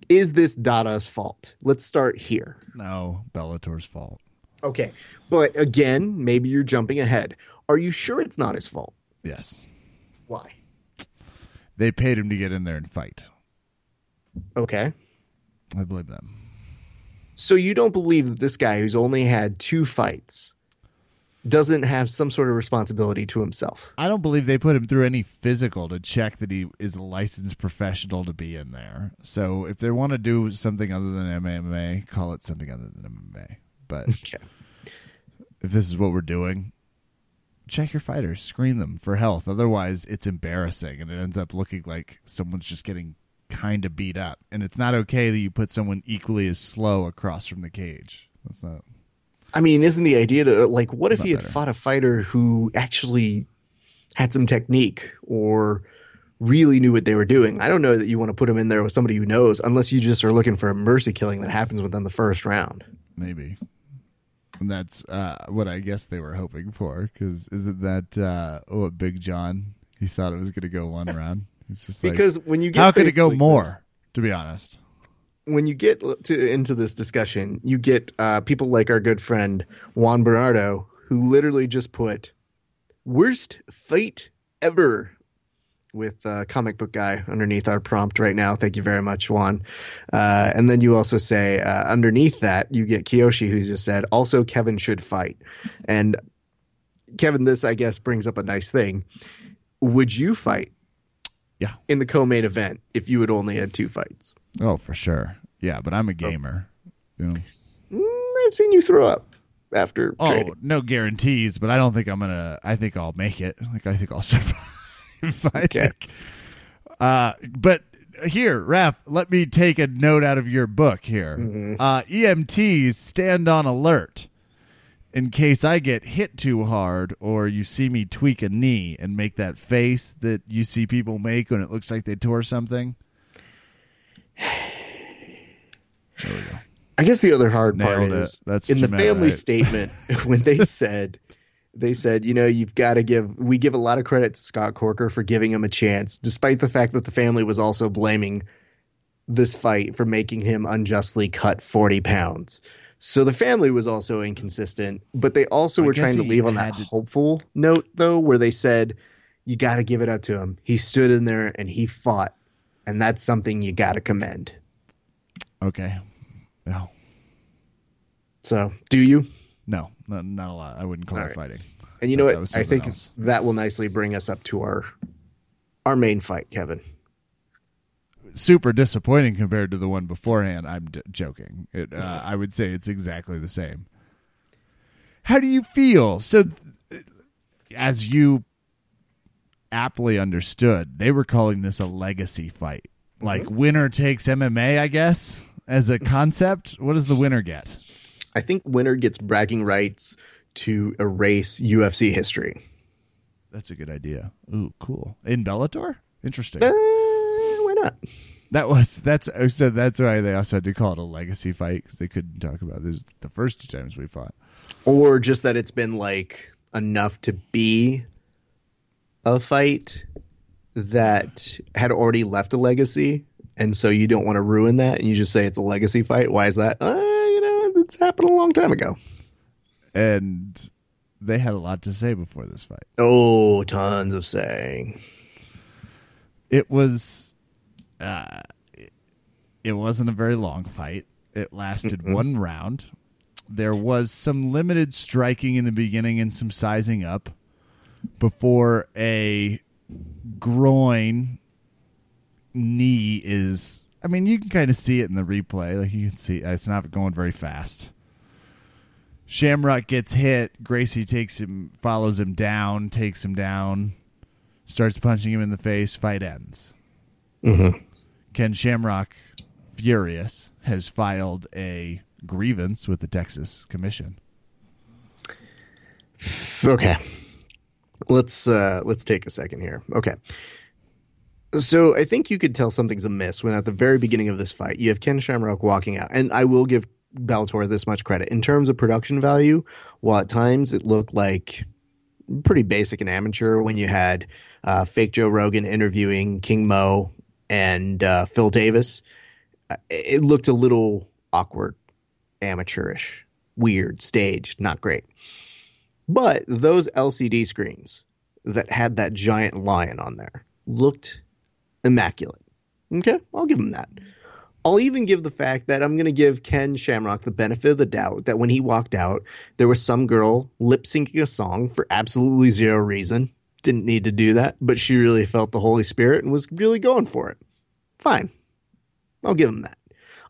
is this Dada's fault? Let's start here. No, Bellator's fault. Okay. But again, maybe you're jumping ahead. Are you sure it's not his fault? Yes, Why? they paid him to get in there and fight. Okay. I blame them. So you don't believe that this guy who's only had two fights doesn't have some sort of responsibility to himself? I don't believe they put him through any physical to check that he is a licensed professional to be in there. So if they want to do something other than MMA, call it something other than MMA. But (laughs) Okay. if this is what we're doing, check your fighters, screen them for health. Otherwise, it's embarrassing and it ends up looking like someone's just getting kind of beat up. And it's not okay that you put someone equally as slow across from the cage. That's not. I mean, isn't the idea to like what if he had better. fought a fighter who actually had some technique or really knew what they were doing? I don't know that you want to put him in there with somebody who knows unless you just are looking for a mercy killing that happens within the first round. Maybe. And that's uh, what I guess they were hoping for. Because isn't that uh, oh, Big John? He thought it was going to go one (laughs) round. It's just like, Because when you get how could it go like more? this- to be honest, when you get to into this discussion, you get uh, people like our good friend Juan Bernardo, who literally just put "worst fight ever" with uh, comic book guy underneath our prompt right now. Thank you very much, Juan. Uh, and then you also say uh, underneath that you get Kiyoshi, who just said also Kevin should fight. And Kevin, this I guess brings up a nice thing. Would you fight? Yeah. In the co-main event, if you had only had two fights. oh for sure, yeah. But I'm a gamer. You know? Mm, I've seen you throw up after Oh, training. no guarantees, but I don't think I'm gonna. I think I'll make it. Like I think I'll (laughs) survive. I Okay. think. Uh, but here, Raph, let me take a note out of your book here. Uh, EMTs stand on alert in case I get hit too hard or you see me tweak a knee and make that face that you see people make when it looks like they tore something. There we go. I guess the other hard part Nailed it. is That's in the family right? statement (laughs) when they (laughs) said they said, you know, you've got to give, we give a lot of credit to Scott Coker for giving him a chance, despite the fact that the family was also blaming this fight for making him unjustly cut 40 pounds. So the family was also inconsistent, but they also I were trying to leave on that to- hopeful note, though, where they said, you got to give it up to him. He stood in there and he fought. And that's something you got to commend. Okay. No. So, do you? No, not, not a lot. I wouldn't call All it right. fighting. And you know what? I think else. that will nicely bring us up to our our main fight, Kevin. Super disappointing compared to the one beforehand. I'm d- joking. It, uh, I would say it's exactly the same. How do you feel? So, as you aptly understood, they were calling this a legacy fight. Like winner takes MMA, I guess, as a concept. What does the winner get? I think winner gets bragging rights to erase UFC history. That's a good idea. Ooh, cool. In Bellator? Interesting. Uh, not? That was that's oh, so that's why they also had to call it a legacy fight because they couldn't talk about this the first two times we fought. Or just that it's been like enough to be a fight that had already left a legacy, and so you don't want to ruin that, and you just say it's a legacy fight. Why is that? Uh, you know, it's happened a long time ago. And they had a lot to say before this fight. Oh, tons of saying. It was uh it, it wasn't a very long fight. It lasted mm-hmm. one round. There was some limited striking in the beginning and some sizing up before a groin knee is I mean you can kind of see it in the replay like you can see uh, it's not going very fast. Shamrock gets hit, Gracie takes him follows him down, takes him down, starts punching him in the face, fight ends. Mm-hmm. Ken Shamrock furious has filed a grievance with the Texas Commission. Okay. Let's uh let's take a second here. Okay. So I think you could tell something's amiss when at the very beginning of this fight you have Ken Shamrock walking out, and I will give Bellator this much credit in terms of production value. While at times it looked like pretty basic and amateur when you had uh, fake Joe Rogan interviewing King Mo and uh, Phil Davis, uh, it looked a little awkward, amateurish, weird, staged, not great. But those LCD screens that had that giant lion on there looked immaculate. Okay, I'll give him that. I'll even give the fact that I'm going to give Ken Shamrock the benefit of the doubt that when he walked out, there was some girl lip syncing a song for absolutely zero reason. Didn't need to do that, but she really felt the Holy Spirit and was really going for it. Fine. I'll give him that.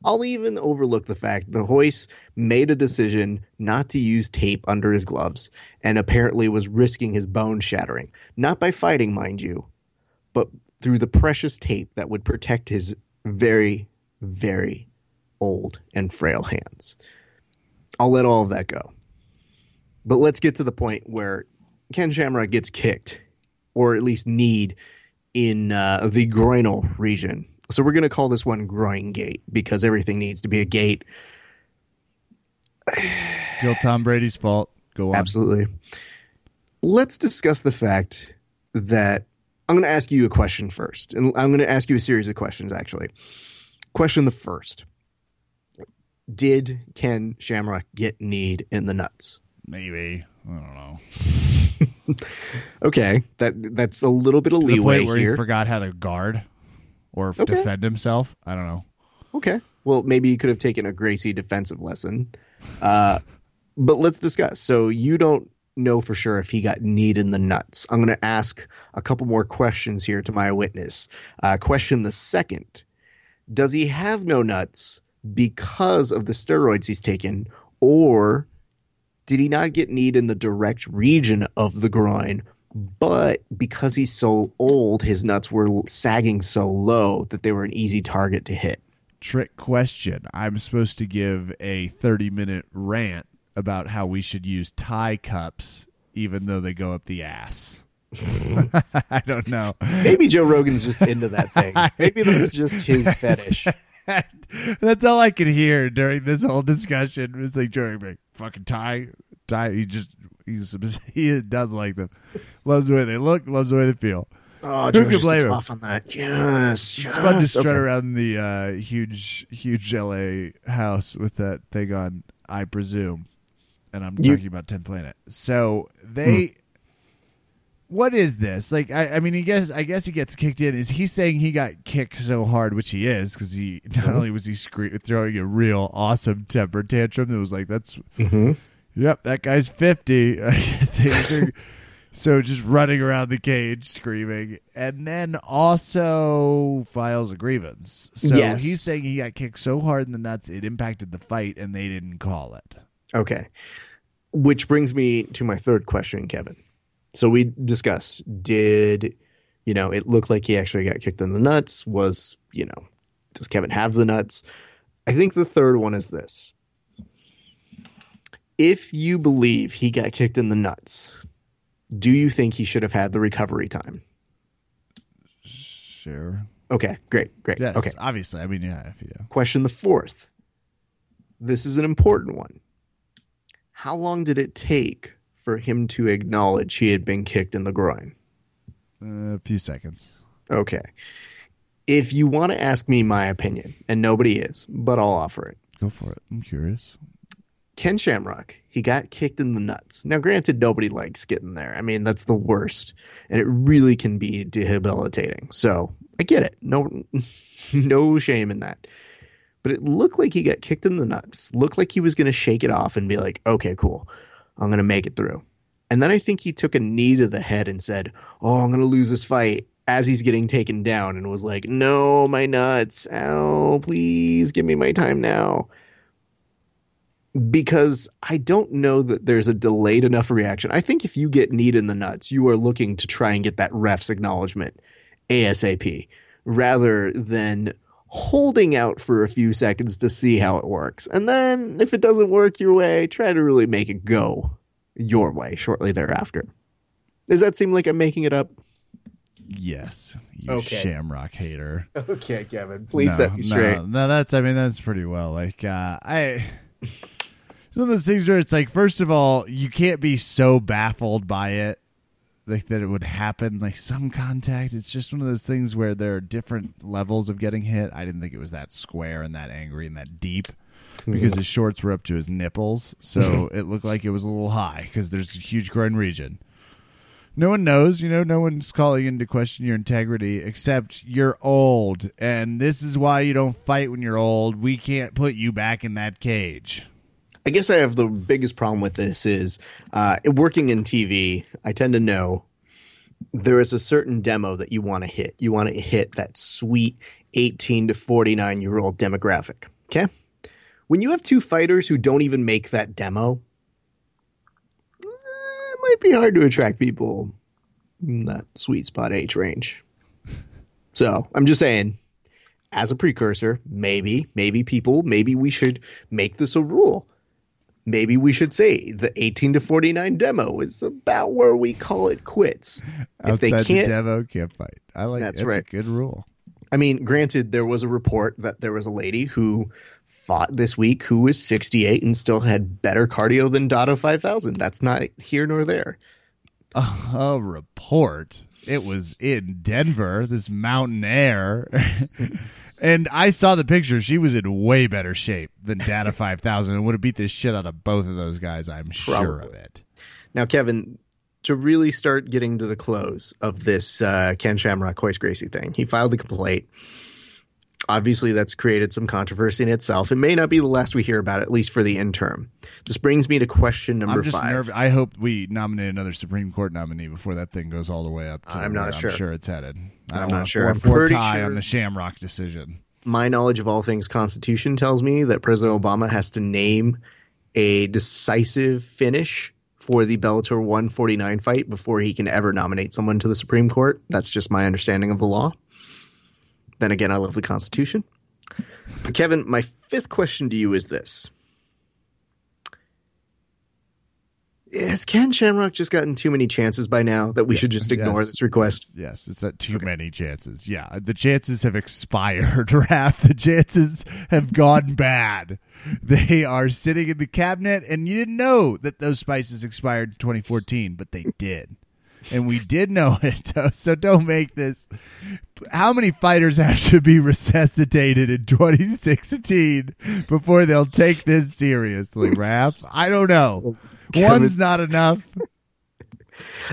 I'll even overlook the fact that Royce made a decision not to use tape under his gloves and apparently was risking his bone shattering. Not by fighting, mind you, but through the precious tape that would protect his very, very old and frail hands. I'll let all of that go. But let's get to the point where Ken Shamrock gets kicked, or at least kneed, in uh, the groinal region. So we're going to call this one groin gate because everything needs to be a gate. (sighs) Still Tom Brady's fault. Go on. Absolutely. Let's discuss the fact that I'm going to ask you a question first. And I'm going to ask you a series of questions, actually. Question the first Did Ken Shamrock get kneed in the nuts? Maybe. I don't know. (laughs) Okay, that that's a little bit of leeway where here. he forgot how to guard or Okay. defend himself. I don't know. Okay. Well, maybe you could have taken a Gracie defensive lesson. Uh, but let's discuss. So you don't know for sure if he got kneed in the nuts. I'm going to ask a couple more questions here to my witness. Uh, question the second Does he have no nuts because of the steroids he's taken, or did he not get kneed in the direct region of the groin? But because he's so old, his nuts were sagging so low that they were an easy target to hit. Trick question. I'm supposed to give a 30 minute rant about how we should use Thai cups even though they go up the ass. (laughs) I don't know. Maybe Joe Rogan's just into that thing. (laughs) Maybe that's just his fetish. (laughs) That's all I could hear during this whole discussion. It was like Joey like, fucking tie, tie. He just He's (laughs) he does like them. Loves the way they look. Loves the way they feel. Oh, Who Joe could blame him? off on that. Yes, It's fun to strut Okay. around the uh, huge, huge LA house with that thing on. I presume, and I'm You- talking about 10th Planet. So they, what is this? Like, I, I mean, he guess I guess he gets kicked in. Is he saying he got kicked so hard, which he is, because he not only was he scre- throwing a real awesome temper tantrum. It was like that's, Mhm. yep, that guy's 50. (laughs) Are. (laughs) So just running around the cage screaming, and then also files a grievance. So Yes. he's saying he got kicked so hard in the nuts it impacted the fight, and they didn't call it. Okay. Which brings me to my third question, Kevin. So we discuss did, you know, it looked like he actually got kicked in the nuts? Was, you know, does Kevin have the nuts? I think the third one is this. If you believe he got kicked in the nuts, do you think he should have had the recovery time? Sure. Okay, great, great. Yes. Okay. Obviously, I mean, yeah. If you, Question the fourth. This is an important one. How long did it take for him to acknowledge he had been kicked in the groin? uh, a few seconds. Okay. If you want to ask me my opinion, and nobody is, but I'll offer it. Go for it. I'm curious. Ken Shamrock, he got kicked in the nuts. Now, granted, nobody likes getting there. I mean, that's the worst, and it really can be debilitating. So I get it. No, (laughs) no shame in that. But it looked like he got kicked in the nuts. Looked like he was going to shake it off and be like, "Okay, cool, I'm going to make it through." And then I think he took a knee to the head and said, "Oh, I'm going to lose this fight." As he's getting taken down, and was like, "No, my nuts! Ow! Please give me my time now." because I don't know that there's a delayed enough reaction. I think if you get kneed in the nuts, you are looking to try and get that ref's acknowledgement ASAP rather than holding out for a few seconds to see how it works. And then if it doesn't work your way, try to really make it go your way shortly thereafter. Does that seem like I'm making it up? Yes. You Okay. shamrock hater. Okay, Kevin. Please no, set me straight. No, no, that's I mean that's pretty well. Like uh I it's one of those things where it's like first of all, you can't be so baffled by it like that it would happen like some contact. It's just one of those things where there are different levels of getting hit. I didn't think it was that square and that angry and that deep because hmm. his shorts were up to his nipples, so (laughs) it looked like it was a little high because there's a huge groin region. No one knows, you know, no one's calling into question your integrity except you're old. And this is why you don't fight when you're old. We can't put you back in that cage. I guess I have the biggest problem with this is uh, working in TV. I tend to know there is a certain demo that you want to hit. You want to hit that sweet 18 to 49 year old demographic. Okay. When you have two fighters who don't even make that demo, eh, it might be hard to attract people in that sweet spot age range. So I'm just saying, as a precursor, maybe, maybe people, maybe we should make this a rule maybe we should say the 18 to 49 demo is about where we call it quits. If they can't, the demo, can't fight. I like That's that's right. a good rule. I mean, granted, there was a report that there was a lady who fought this week who was 68 and still had better cardio than Dada 5000. That's not here nor there. A report. It was in Denver, this mountain air. (laughs) and I saw the picture. She was in way better shape than Dada (laughs) 5000 and would have beat the shit out of both of those guys. I'm sure of it. Now, Kevin, to really start getting to the close of this uh, Ken Shamrock Royce Gracie thing, he filed the complaint. Obviously, that's created some controversy in itself. It may not be the last we hear about, it, at least for the interim. This brings me to question number I'm just five. nervous. I hope we nominate another Supreme Court nominee before that thing goes all the way up. To I'm not uh, sure. I'm sure it's headed. I I'm don't not sure. I'm 4-4 pretty tie sure- on the Shamrock decision. my knowledge of all things Constitution tells me that President Obama has to name a decisive finish for the Bellator 149 fight before he can ever nominate someone to the Supreme Court. That's just my understanding of the law. Then again, I love the Constitution. But Kevin, my fifth question to you is this. has Ken Shamrock just gotten too many chances by now that we should just ignore Yes. this request? Yes, it's that too many chances. Yeah, the chances have expired, (laughs) Raph. The chances have gone bad. They are sitting in the cabinet, and you didn't know that those spices expired in 2014, but they did. And we did know (laughs) it, so don't make this. How many fighters have to be resuscitated in 2016 before they'll take this seriously, Raph? I don't know. Kevin- One's not enough.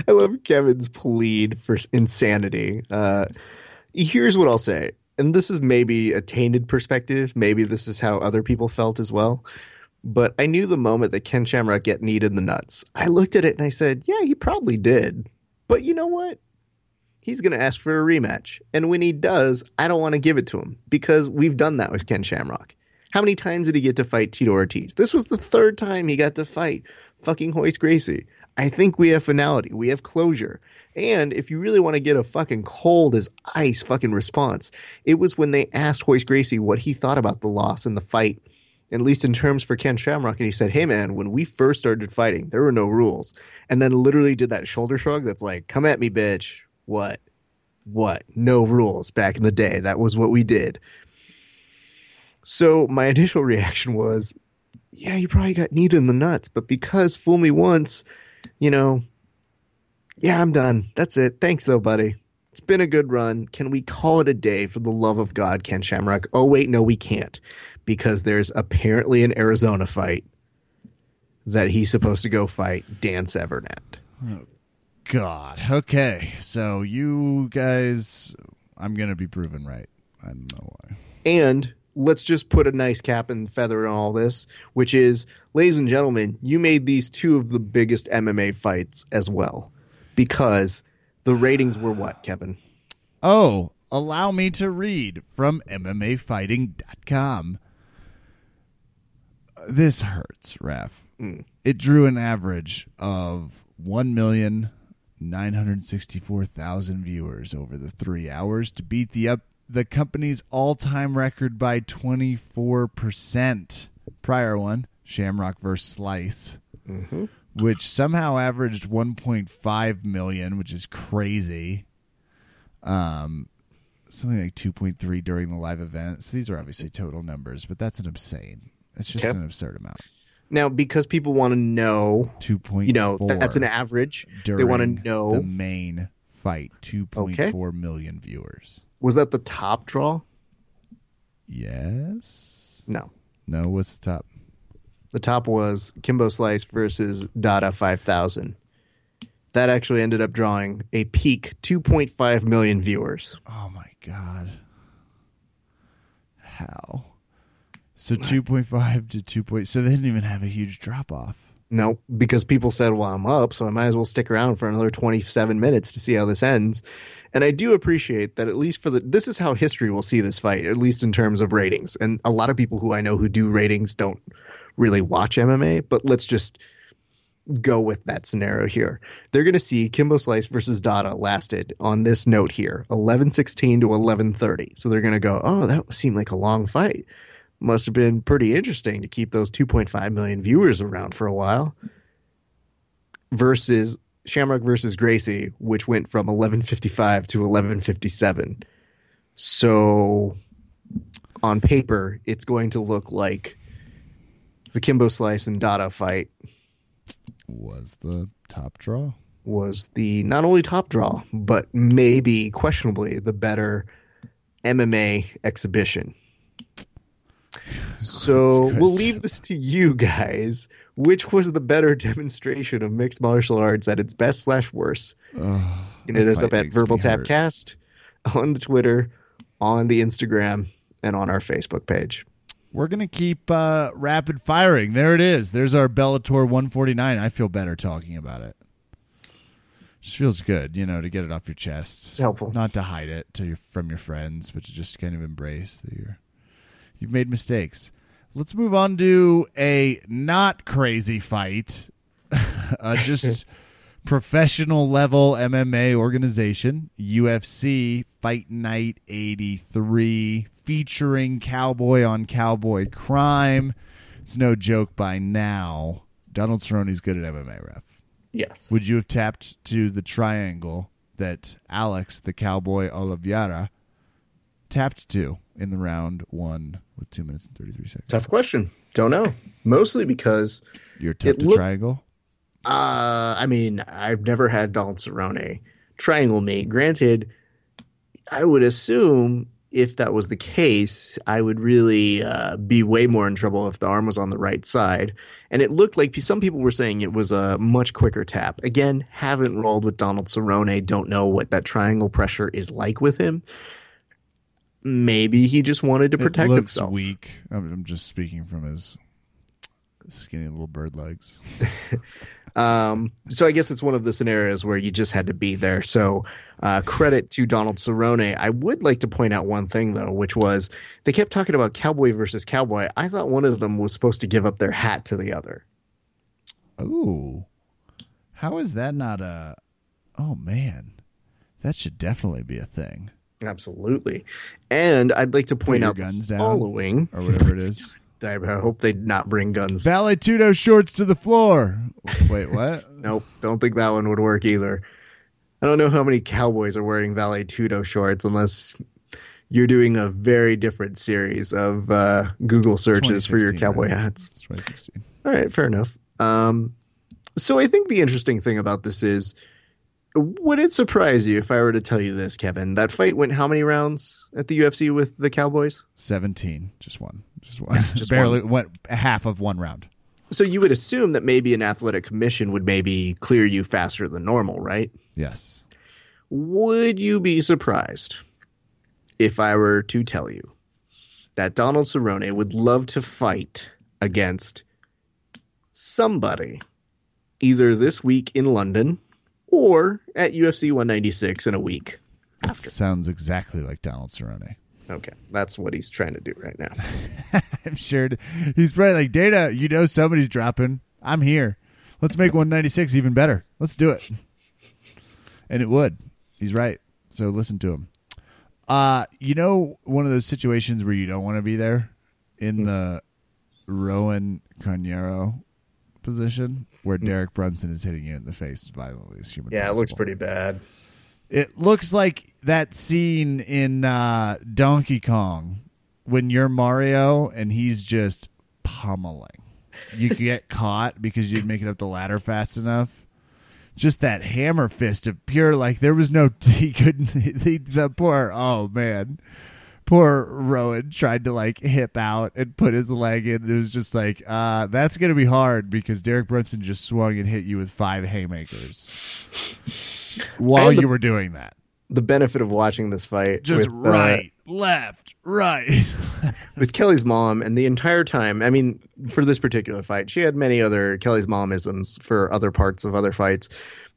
I love Kevin's plead for insanity. Uh, here's what I'll say, and this is maybe a tainted perspective. Maybe this is how other people felt as well. But I knew the moment that Ken Shamrock get kneed in the nuts. I looked at it and I said, "Yeah, he probably did." But you know what? He's going to ask for a rematch, and when he does, I don't want to give it to him because we've done that with Ken Shamrock. How many times did he get to fight Tito Ortiz? This was the third time he got to fight fucking Royce Gracie. I think we have finality. We have closure. And if you really want to get a fucking cold as ice fucking response, it was when they asked Royce Gracie what he thought about the loss in the fight, at least in terms for Ken Shamrock. And he said, Hey man, when we first started fighting, there were no rules. And then literally did that shoulder shrug that's like, Come at me, bitch. What? What? No rules back in the day. That was what we did. So my (laughs) initial reaction was, yeah, you probably got kneed in the nuts, but because fool me once, you know, yeah, I'm done. That's it. Thanks though, buddy. It's been a good run. Can we call it a day for the love of God, Ken Shamrock? Oh wait, no, we can't. Because there's apparently an Arizona fight that he's supposed to go fight Dan Severn at. Oh, God. Okay. So you guys, I'm going to be proven right. I don't know why. And let's just put a nice cap and feather in all this, which is, ladies and gentlemen, you made these two of the biggest MMA fights as well. Because the ratings were what, Kevin? Oh, allow me to read from MMAfighting.com. This hurts, Raph. It drew an average of 1,964,000 viewers over the three hours to beat the up the company's all-time record by 24%. Prior one, Shamrock vs. Slice, which somehow averaged 1.5 million, which is crazy. Um, something like 2.3 during the live event. So these are obviously total numbers, but that's an insane. It's just Okay. an absurd amount. Now, because people want to know, 2.4. you know, that's an average. They want to know, the main fight. 2.4 million viewers. was that the top draw? Yes. No. No, what's the top? The top was Kimbo Slice versus Dada 5000. That actually ended up drawing a peak 2.5 million viewers. Oh my god. How? So 2.5 to 2. Point, so they didn't even have a huge drop off. No, because people said, well, I'm up, so I might as well stick around for another 27 minutes to see how this ends. And I do appreciate that at least for the, this is how history will see this fight, at least in terms of ratings. And a lot of people who I know who do ratings don't really watch MMA, but let's just go with that scenario here. They're going to see Kimbo Slice versus Dada lasted on this note here, 1116 to 1130. So they're going to go, oh, that seemed like a long fight. Must have been pretty interesting to keep those 2.5 million viewers around for a while. Versus Shamrock versus Gracie, which went from 1155 to 1157. So on paper, it's going to look like the Kimbo Slice and Dada fight Was the top draw? was the not only top draw, but maybe questionably the better MMA exhibition. So we'll leave this to you guys. Which was the better (laughs) demonstration of mixed martial arts at its best slash worst? And it is up at Verbal hurt. Tapcast on the Twitter, on the Instagram, and on our Facebook page. We're gonna keep uh, rapid firing. There it is. There's our Bellator 149. I feel better talking about it. Just feels good, you know, to get it off your chest. It's helpful. Not to hide it to your from your friends, but to just kind of embrace that you're you've made mistakes. Let's move on to a not crazy fight. (laughs) uh, just (laughs) professional level MMA organization, UFC Fight Night 83, featuring cowboy on cowboy crime. It's no joke by now. Donald Cerrone's good at MMA ref. Yes. Would you have tapped to the triangle that Alex, the cowboy Oliveira, tapped to in the round one with two minutes and 33 seconds? Tough question. Don't know. Mostly because, You're tough to look- triangle? uh, I mean, I've never had Donald Cerrone triangle me. Granted, I would assume if that was the case, I would really uh, be way more in trouble if the arm was on the right side. And it looked like some people were saying it was a much quicker tap. Again, haven't rolled with Donald Cerrone. Don't know what that triangle pressure is like with him. Maybe he just wanted to protect it looks himself. weak. I'm, just speaking from his skinny little bird legs. (laughs) Um, so I guess it's one of the scenarios where you just had to be there. So uh, credit to Donald Cerrone. I would like to point out one thing though, which was they kept talking about cowboy versus cowboy. I thought one of them was supposed to give up their hat to the other. Ooh. How is that not a. Oh, man. That should definitely be a thing. Absolutely. And I'd like to point out guns the down. following. Or whatever it is. (laughs) I hope they not bring guns. Valetudo shorts to the floor. Wait, what? (laughs) Nope, don't think that one would work either. I don't know how many cowboys are wearing Valetudo shorts unless you're doing a very different series of uh, Google searches for your cowboy right? hats. It's 2016. All right, fair enough. Um, so I think the interesting thing about this is would it surprise you if I were to tell you this, Kevin? That fight went how many rounds at the UFC with the Cowboys? 17. Just one. Just one. (laughs) Just Barely went half of one round. So you would assume that maybe an athletic commission would maybe clear you faster than normal, right? Yes. Would you be surprised if I were to tell you that Donald Cerrone would love to fight against somebody either this week in London or at UFC 196 in a week? Sounds exactly like Donald Cerrone. Okay, that's what he's trying to do right now. (laughs) I'm sure he's probably like, Dana, you know somebody's dropping. I'm here. Let's make 196 even better. Let's do it. And it would. He's right. So listen to him. Uh, you know, one of those situations where you don't want to be there in the Roan Carneiro position where Derek Brunson is hitting you in the face violently as human Yeah, it looks pretty bad. It looks like that scene in uh, Donkey Kong when you're Mario and he's just pummeling. You get (laughs) caught because you didn't make it up the ladder fast enough. Just that hammer fist of pure like there was no (laughs) he couldn't (laughs) he, the poor oh man poor Roan tried to like hip out and put his leg in. It was just like, uh, that's gonna be hard because Derek Brunson just swung and hit you with five haymakers while the- you were doing that. The benefit of watching this fight Just with, uh, right, left, right. (laughs) with Kelly's mom, and the entire time, I mean, for this particular fight, she had many other Kelly's momisms for other parts of other fights.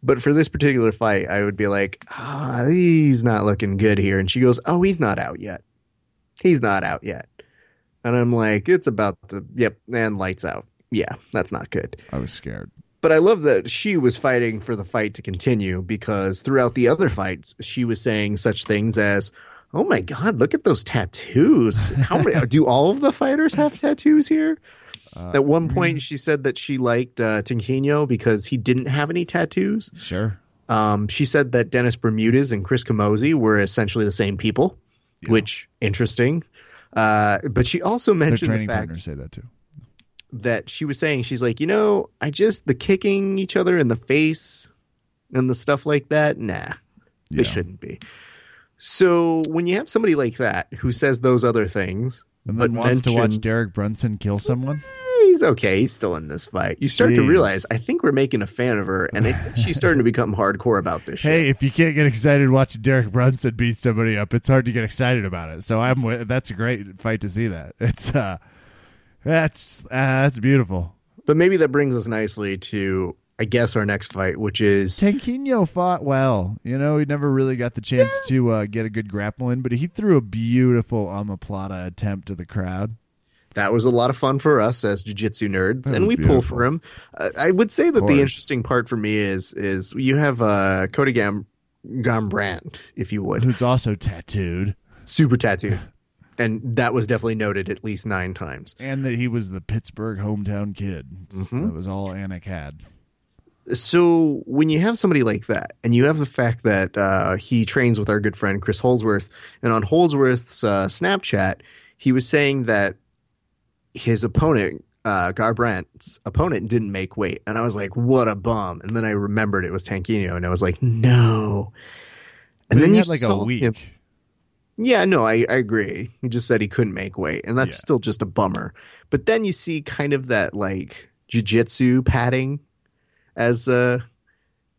But for this particular fight, I would be like, ah, he's not looking good here. And she goes, oh, he's not out yet. He's not out yet. And I'm like, it's about to, yep, and lights out. Yeah, that's not good. I was scared. But I love that she was fighting for the fight to continue because throughout the other fights, she was saying such things as, "Oh my God, look at those tattoos! How many (laughs) do all of the fighters have tattoos here?" at one point, she said that she liked uh, Tanquinho because he didn't have any tattoos. Sure. Um, she said that Dennis Bermudez and Chris Camozzi were essentially the same people, which interesting. Uh, but she also Their mentioned the fact partners say that too. that she was saying she's like, you know, I just the kicking each other in the face and the stuff like that, nah, Yeah. they shouldn't be. So when you have somebody like that who says those other things, And but then wants to watch Derek Brunson kill someone. "Eh, he's okay, he's still in this fight. You start to realize, I think we're making a fan of her, and I think she's starting to become hardcore about this shit. Hey, if you can't get excited watching Derek Brunson beat somebody up, it's hard to get excited about it. So I'm with, that's a great fight to see that. It's uh that's uh, that's beautiful. But maybe that brings us nicely to, I guess, our next fight, which is Tanquinho fought well. You know, he never really got the chance to uh, get a good grapple in, but he threw a beautiful omoplata attempt to the crowd. That was a lot of fun for us as jiu-jitsu nerds That and we pull for him. Uh, i would say that the interesting part for me is is you have uh cody Gam- Garbrandt if you would. Who's also tattooed, super tattooed. And that was definitely noted at least nine times. And that he was the Pittsburgh hometown kid. Mm-hmm. That was all Anik had. So when you have somebody like that, and you have the fact that uh, he trains with our good friend Chris Holdsworth, and on Holdsworth's uh, Snapchat, he was saying that his opponent, uh, Garbrandt's opponent, didn't make weight, and I was like, "What a bum!" And then I remembered it was Tanquinho, and I was like, "No." And But then you had like saw a week. him- yeah, no, I, I agree. He just said he couldn't make weight, and that's Yeah. still just a bummer. But then you see kind of that like jujitsu padding, as uh,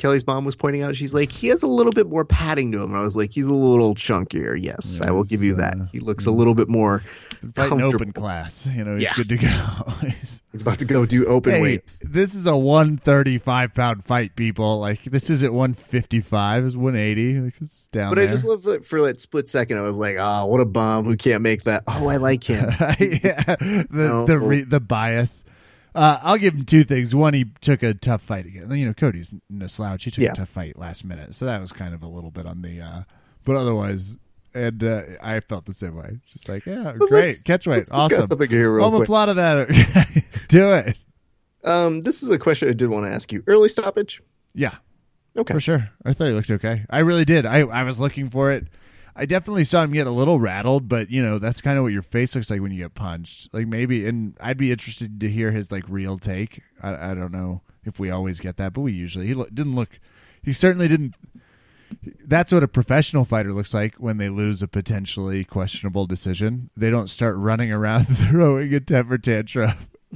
Kelly's mom was pointing out. She's like, he has a little bit more padding to him. And I was like, he's a little chunkier. Yes, I will give you that. uh, He looks a little bit more. Fighting open class. You know, he's Yeah. good to go. (laughs) He's- about to go do open hey, weights. this is a 135 pound fight, people. Like, this isn't 155, it's 180. Like, it's down But there. I just love that for that split second. I was like, oh, what a bum who can't make that. Oh, I like him. (laughs) yeah, (laughs) the No. the re, the bias. Uh, I'll give him two things. One, he took a tough fight again. You know, Cody's no slouch. He took Yeah. a tough fight last minute, so that was kind of a little bit on the. Uh, but otherwise, and uh, I felt the same way. Just like, yeah, But great catch weight, awesome. something here real I'm a quick. plot of that. (laughs) Do it. Um, this is a question I did want to ask you. Early stoppage. Yeah, Okay. for sure. I thought he looked okay. I really did. I I was looking for it. I definitely saw him get a little rattled, but you know that's kind of what your face looks like when you get punched. Like maybe, and I'd be interested to hear his like real take. I, I don't know if we always get that, but we usually he lo- didn't look. He certainly didn't. That's what a professional fighter looks like when they lose a potentially questionable decision. They don't start running around (laughs) throwing a temper tantrum (laughs)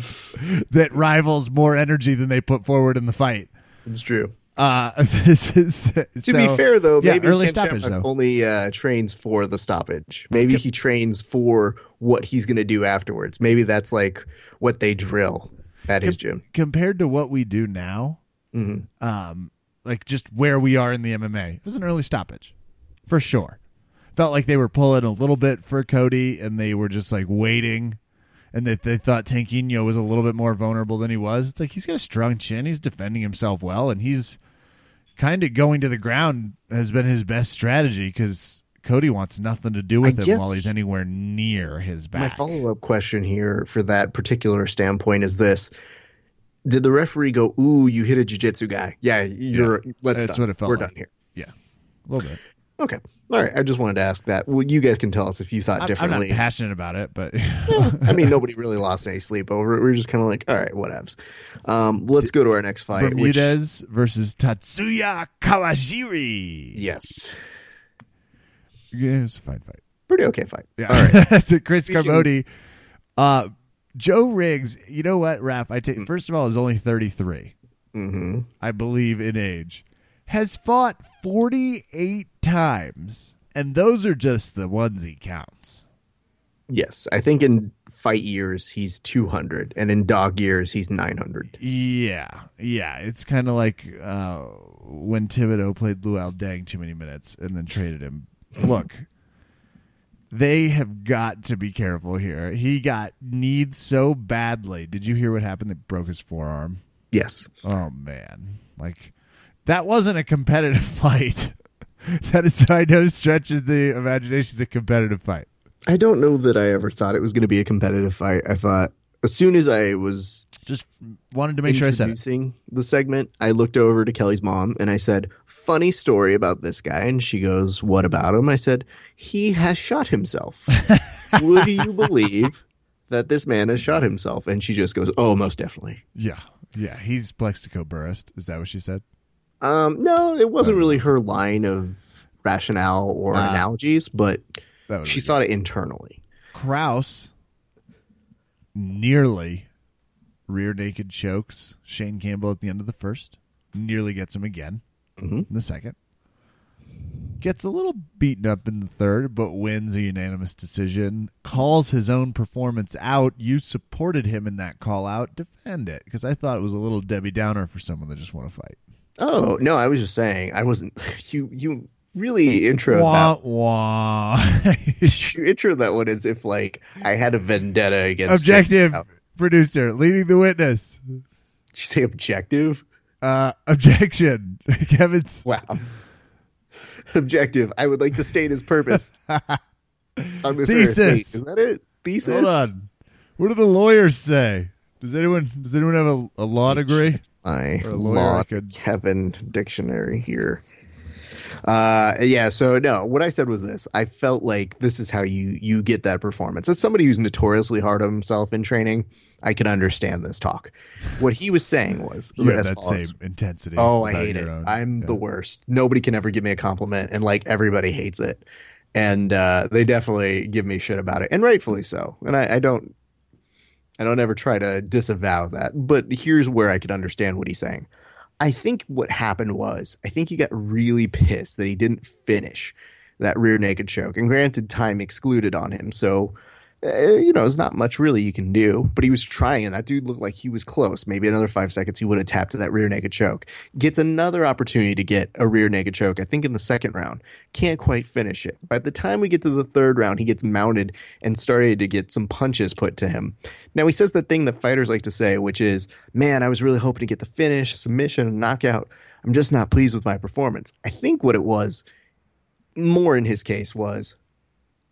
that rivals more energy than they put forward in the fight. It's true. Uh, (laughs) this is To be fair, though, yeah, maybe early Ken stoppage Shamrock though. only uh, trains for the stoppage. Maybe he trains for what he's going to do afterwards. Maybe that's like what they drill at his gym. compared to what we do now, Mm-hmm. um, like just where we are in the MMA, it was an early stoppage, for sure. Felt like they were pulling a little bit for Cody, and they were just like waiting, and that they thought Tanquinho was a little bit more vulnerable than he was. It's like he's got a strong chin, he's defending himself well, and he's kind of going to the ground has been his best strategy because. Cody wants nothing to do with I him while he's anywhere near his back. My follow up question here for that particular standpoint is this. Did the referee go, ooh, you hit a jiu-jitsu guy? Yeah, you're, let's That's done. what it felt We're like. done here. Yeah, a little bit. Okay. All right. I just wanted to ask that. Well, you guys can tell us if you thought I'm, I'm differently. not passionate about it, but (laughs) I mean, nobody really lost any sleep over it. We are just kind of like, all right, whatevs. Um, let's go to our next fight. which- Bermudez versus Tatsuya Kawajiri. yes. Yeah, it was a fine fight. Pretty okay fight. Yeah. All right. (laughs) so Chris Speaking- Camozzi. Uh, Joe Riggs, you know what, Raph? I Mm. take first of all, is only 33, hmm I believe, in age. Has fought 48 times, and those are just the ones he counts. Yes. I think in fight years, he's 200, and in dog years, he's 900. Yeah, yeah. It's kind of like uh, when Thibodeau played Luol Deng too many minutes and then traded him. Look, they have got to be careful here. He got kneed so badly. Did you hear what happened? They broke his forearm. Yes. Oh man, like that wasn't a competitive (laughs) fight. (laughs) that is by no stretch of the imagination a competitive fight. I don't know that I ever thought it was going to be a competitive fight. I thought as soon as I was Just wanted to make sure I said it. introducing the segment, I looked over to Kelly's mom and I said, "Funny story about this guy." And she goes, "What about him?" I said, "He has shot himself." (laughs) Would you believe that this man has shot himself? And she just goes, "Oh, most definitely." Yeah, yeah. He's Plaxico Burress. Is that what she said? Um, no, it wasn't really her line of rationale or Ah. analogies, but she thought it internally. Krause nearly rear naked chokes Shane Campbell at the end of the first. Nearly gets him again Mhm. in the second. Gets a little beaten up in the third, but wins a unanimous decision. Calls his own performance out. You supported him in that call out. Defend it because I thought it was a little Debbie Downer for someone that just want to fight. Oh no, I was just saying I wasn't. (laughs) You you really intro Wah wah. (laughs) that. You intro that one as if like I had a vendetta against. Objective producer leading the witness. Did you say objective? Uh, objection. (laughs) Kevin's Wow. Objective. I would like to state his purpose on this Thesis. earth. Wait, is that it? Thesis. hold on. What do the lawyers say? Does anyone does anyone have a, a law degree? my For a lawyer, I law could- Kevin dictionary here. Uh, yeah. So no, what I said was this: I felt like this is how you you get that performance. As somebody who's notoriously hard on himself in training, I can understand this talk. What he was saying was You have that follows. same intensity. Oh, I hate it. own. I'm Yeah. the worst. Nobody can ever give me a compliment, and like everybody hates it. And uh, they definitely give me shit about it, and rightfully so. And I, I don't, I don't ever try to disavow that. But here's where I could understand what he's saying. I think what happened was, I think he got really pissed that he didn't finish that rear naked choke. And granted, time excluded on him, so Uh, you know, there's not much really you can do, but he was trying, and that dude looked like he was close. Maybe another five seconds, he would have tapped to that rear naked choke. Gets another opportunity to get a rear naked choke, I think in the second round. Can't quite finish it. By the time we get to the third round, he gets mounted and started to get some punches put to him. Now, he says the thing that fighters like to say, which is, man, I was really hoping to get the finish, submission, knockout. I'm just not pleased with my performance. I think what it was, more in his case, was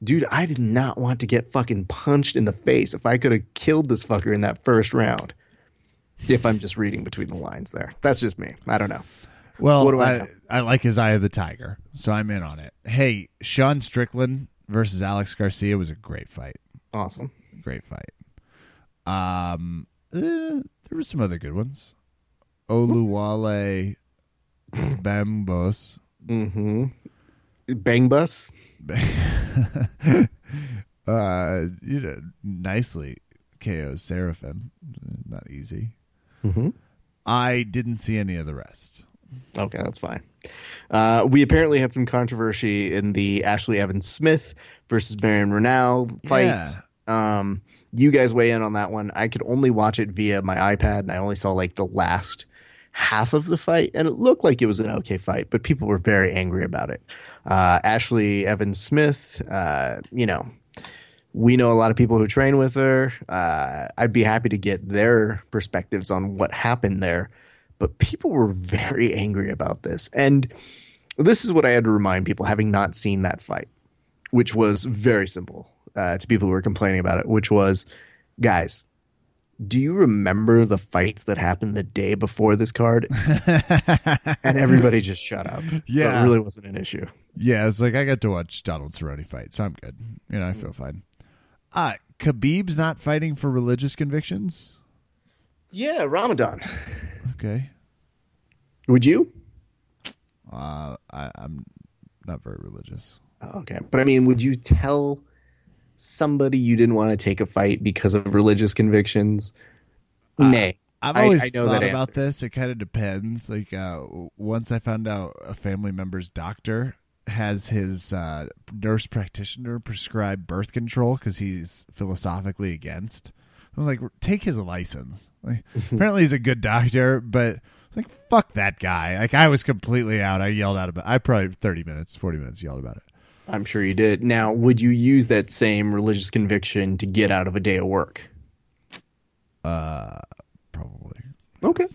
dude, I did not want to get fucking punched in the face if I could have killed this fucker in that first round. If I'm just reading between the lines there. That's just me. I don't know. Well, What do I I, know? I like his Eye of the Tiger, so I'm in on it. Hey, Sean Strickland versus Alex Garcia was a great fight. Awesome. Great fight. Um, eh, there were some other good ones. Oluwale (laughs) Bamgbose. Mm-hmm. Bang bus. (laughs) uh, you know, nicely KO Sarafian. Not easy. Mm-hmm. I didn't see any of the rest. Okay, that's fine. Uh, we apparently had some controversy in the Ashlee Evans Smith versus Marion Reneau fight. Yeah. Um, you guys weigh in on that one. I could only watch it via my iPad, and I only saw like the last half of the fight, and it looked like it was an okay fight, but people were very angry about it. Uh, Ashlee Evans Smith, uh, you know, we know a lot of people who train with her. Uh, I'd be happy to get their perspectives on what happened there, but people were very angry about this. And this is what I had to remind people, having not seen that fight, which was very simple uh, to people who were complaining about it, which was, guys, do you remember the fights that happened the day before this card? (laughs) and everybody just shut up. So Yeah. it really wasn't an issue. Yeah, it's like I got to watch Donald Cerrone fight, so I'm good. You know, I feel fine. Uh Khabib's not fighting for religious convictions. Yeah, Ramadan. Okay. Would you? Uh, I, I'm not very religious. Okay. But I mean, would you tell somebody you didn't want to take a fight because of religious convictions? Nay. I've always I know thought that about this. It kind of depends. Like uh, once I found out a family member's doctor has his uh, nurse practitioner prescribe birth control because he's philosophically against. I was like, take his license. Like, (laughs) apparently he's a good doctor, but like, fuck that guy. Like, I was completely out. I yelled out about. I probably thirty minutes, forty minutes yelled about it. I'm sure you did. Now, would you use that same religious conviction to get out of a day of work? Uh, probably. Okay.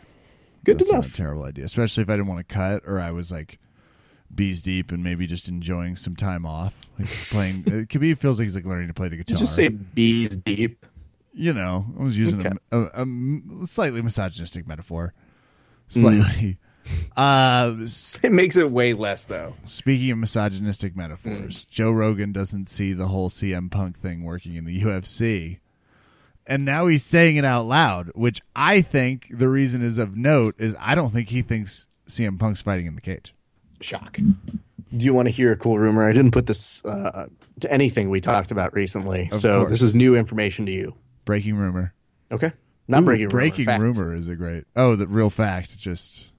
Good That's not enough. a terrible idea, especially if I didn't want to cut or I was like bees deep and maybe just enjoying some time off, like playing. (laughs) uh, Khabib feels like he's like learning to play the guitar. Did you just say bees deep? you know, I was using Okay. a, a, a m- slightly misogynistic metaphor. Slightly. (laughs) uh, It makes it way less, though. speaking of misogynistic metaphors, Joe Rogan doesn't see the whole CM Punk thing working in the UFC. And now he's saying it out loud, which I think the reason is of note is I don't think he thinks CM Punk's fighting in the cage. Shock. Do you want to hear a cool rumor? I didn't put this uh, to anything we talked about recently, so course. this is new information to you. Breaking rumor. Okay. Not Ooh, breaking rumor. breaking fact. rumor is a great. Oh, the real fact. Just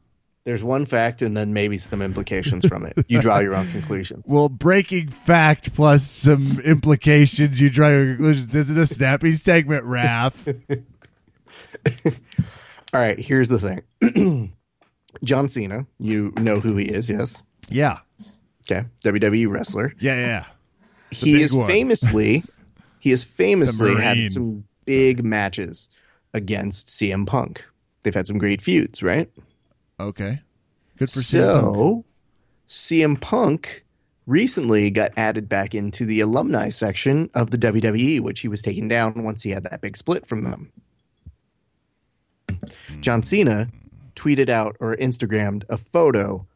There's one fact and then maybe some implications from it. You draw your own (laughs) conclusions. well, breaking fact plus some implications. You draw your conclusions. This is it a snappy segment, Raph? (laughs) All right, here's the thing. (clears throat) John Cena, you know who he is, yes? yeah, Okay. WWE wrestler. yeah, yeah. he is one. famously he has (laughs) famously had some big matches against CM Punk. They've had some great feuds, right? Okay, good for CM Punk. So CM Punk recently got added back into the alumni section of the WWE, which he was taken down once he had that big split from them. Hmm. John Cena tweeted out or Instagrammed a photo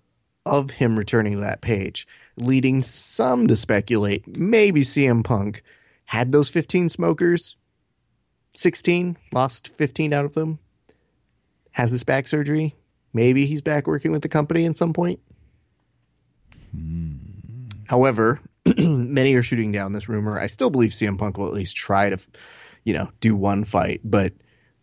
of him returning to that page, leading some to speculate maybe CM Punk had those 15 smokers, 16, lost 15 out of them, has this back surgery. Maybe he's back working with the company at some point. Hmm. However, (clears throat) many are shooting down this rumor. I still believe CM Punk will at least try to, you know, do one fight, but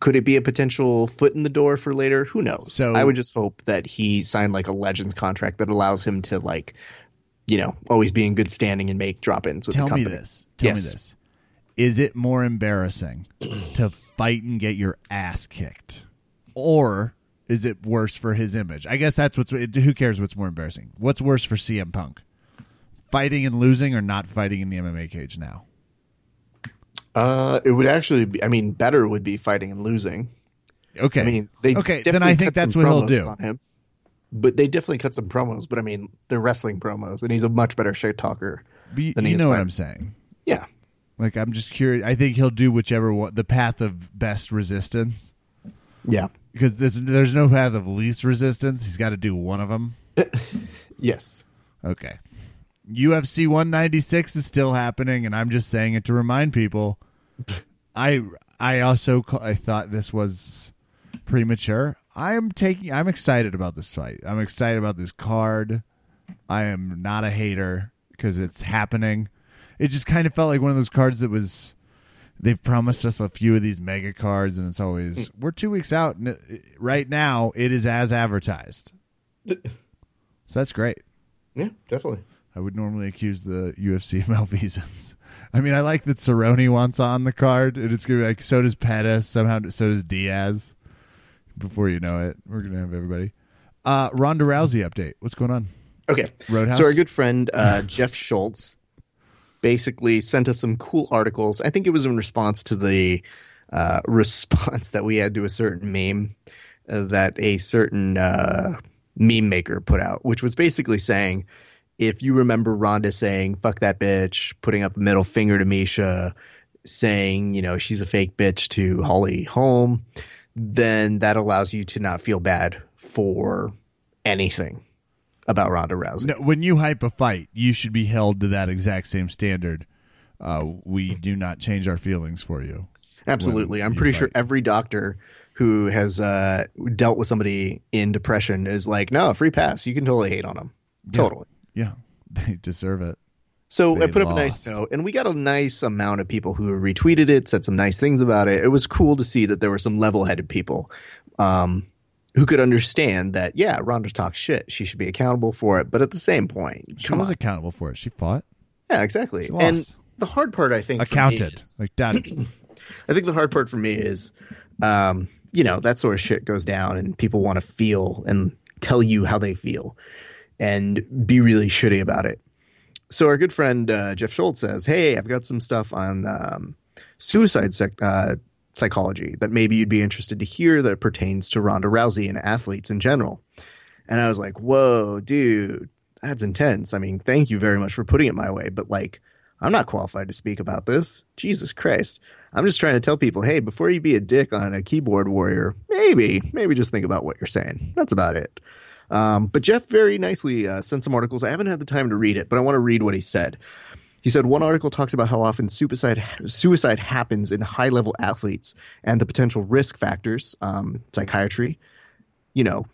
could it be a potential foot in the door for later? Who knows? So- I would just hope that he signed like a Legends contract that allows him to like, you know, always be in good standing and make drop ins with Tell the me company. this. Tell Yes. me this. Is it more embarrassing (clears throat) to fight and get your ass kicked? Or is it worse for his image? I guess that's what's who cares what's more embarrassing. What's worse for CM Punk? Fighting and losing or not fighting in the MMA cage now? Uh, it would actually be. I mean, better would be fighting and losing. Okay. I mean, they Okay, then I think that's what he'll do. on him. But they definitely cut some promos. But I mean, they're wrestling promos, and he's a much better shit talker. But than you know what. I'm saying. Yeah, Like I'm just curious. I think he'll do whichever one, the path of best resistance, yeah, because there's there's no path of least resistance. He's got to do one of them. (laughs) yes. Okay. UFC 196 is still happening, and I'm just saying it to remind people. (laughs) I I also ca- I thought this was premature. I am taking. I'm excited about this fight. I'm excited about this card. I am not a hater because it's happening. It just kind of felt like one of those cards that was. They've promised us a few of these mega cards, and it's always mm. we're two weeks out. And it, right now, it is as advertised. (laughs) So that's great. Yeah, definitely. I would normally accuse the UFC of (laughs) malfeasance. I mean, I like that Cerrone wants on the card, and it's gonna be like so does Pettis. Somehow, so does Diaz. Before you know it, we're gonna have everybody. Uh, Ronda Rousey update. What's going on? Okay. Roadhouse? So our good friend uh, (laughs) Jeff Schultz basically sent us some cool articles. I think it was in response to the uh, (laughs) response that we had to a certain meme uh, that a certain uh, meme maker put out, which was basically saying, if you remember Ronda saying "fuck that bitch," putting up a middle finger to Miesha, saying you know she's a fake bitch to Holly Holm, then that allows you to not feel bad for anything about Ronda Rousey. No, when you hype a fight, you should be held to that exact same standard. Uh, we do not change our feelings for you. Absolutely. I'm you pretty sure every doctor who has uh, dealt with somebody in depression is like, no, free pass. You can totally hate on them. Totally. Yeah, (laughs) they deserve it. So I They put up a nice note, and we got a nice amount of people who retweeted it, said some nice things about it. It was cool to see that there were some level headed people um, who could understand that, yeah, Ronda talks shit. She should be accountable for it. But at the same point, She was on. accountable for it. She fought, Yeah, exactly. Lost. And the hard part, I think, accounted, is- like done. (clears throat) I think the hard part for me is, um, you know, that sort of shit goes down and people want to feel and tell you how they feel and be really shitty about it. So our good friend uh, Jeff Schultz says, "Hey, I've got some stuff on um, suicide sec- uh, psychology that maybe you'd be interested to hear that pertains to Ronda Rousey and athletes in general." And I was like, "Whoa, dude, that's intense. I mean, thank you very much for putting it my way, but like, I'm not qualified to speak about this. Jesus Christ." I'm just trying to tell people, hey, before you be a dick on a keyboard warrior, maybe, maybe just think about what you're saying. That's about it. Um, but Jeff very nicely uh, sent some articles. I haven't had the time to read it, but I want to read what he said. He said one article talks about how often suicide suicide happens in high level athletes and the potential risk factors, um, psychiatry, you know,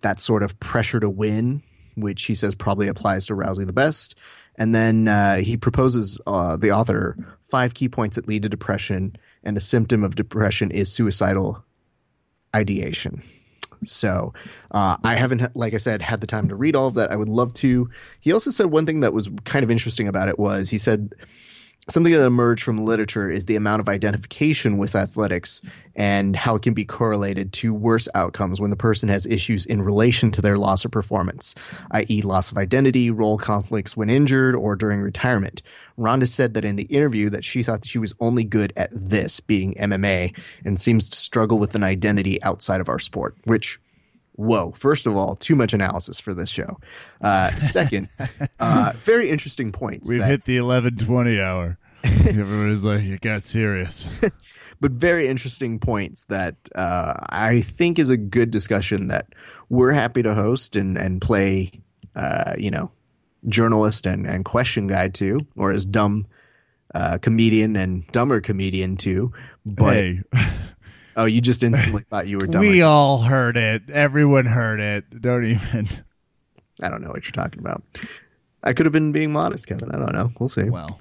that sort of pressure to win, which he says probably applies to Rousey the best. And then uh, he proposes, uh, the author, five key points that lead to depression, and a symptom of depression is suicidal ideation. So uh, I haven't, like I said, had the time to read all of that. I would love to. He also said one thing that was kind of interesting about it was he said something that emerged from literature is the amount of identification with athletics and how it can be correlated to worse outcomes when the person has issues in relation to their loss of performance, i.e., loss of identity, role conflicts when injured, or during retirement. Ronda said that in the interview that she thought that she was only good at this, being MMA, and seems to struggle with an identity outside of our sport, which whoa first of all too much analysis for this show uh, second (laughs) uh, very interesting points We've that- hit the eleven twenty hour. (laughs) Everybody's like, it got serious. (laughs) but very interesting points that uh, I think is a good discussion that we're happy to host and and play, uh, you know, journalist and and question guy to, or as dumb uh, comedian and dumber comedian too. But hey, oh, you just instantly (laughs) thought you were dumber. we all heard it. Everyone heard it. Don't even. I don't know what you're talking about. I could have been being modest, Kevin. I don't know. We'll see. Well,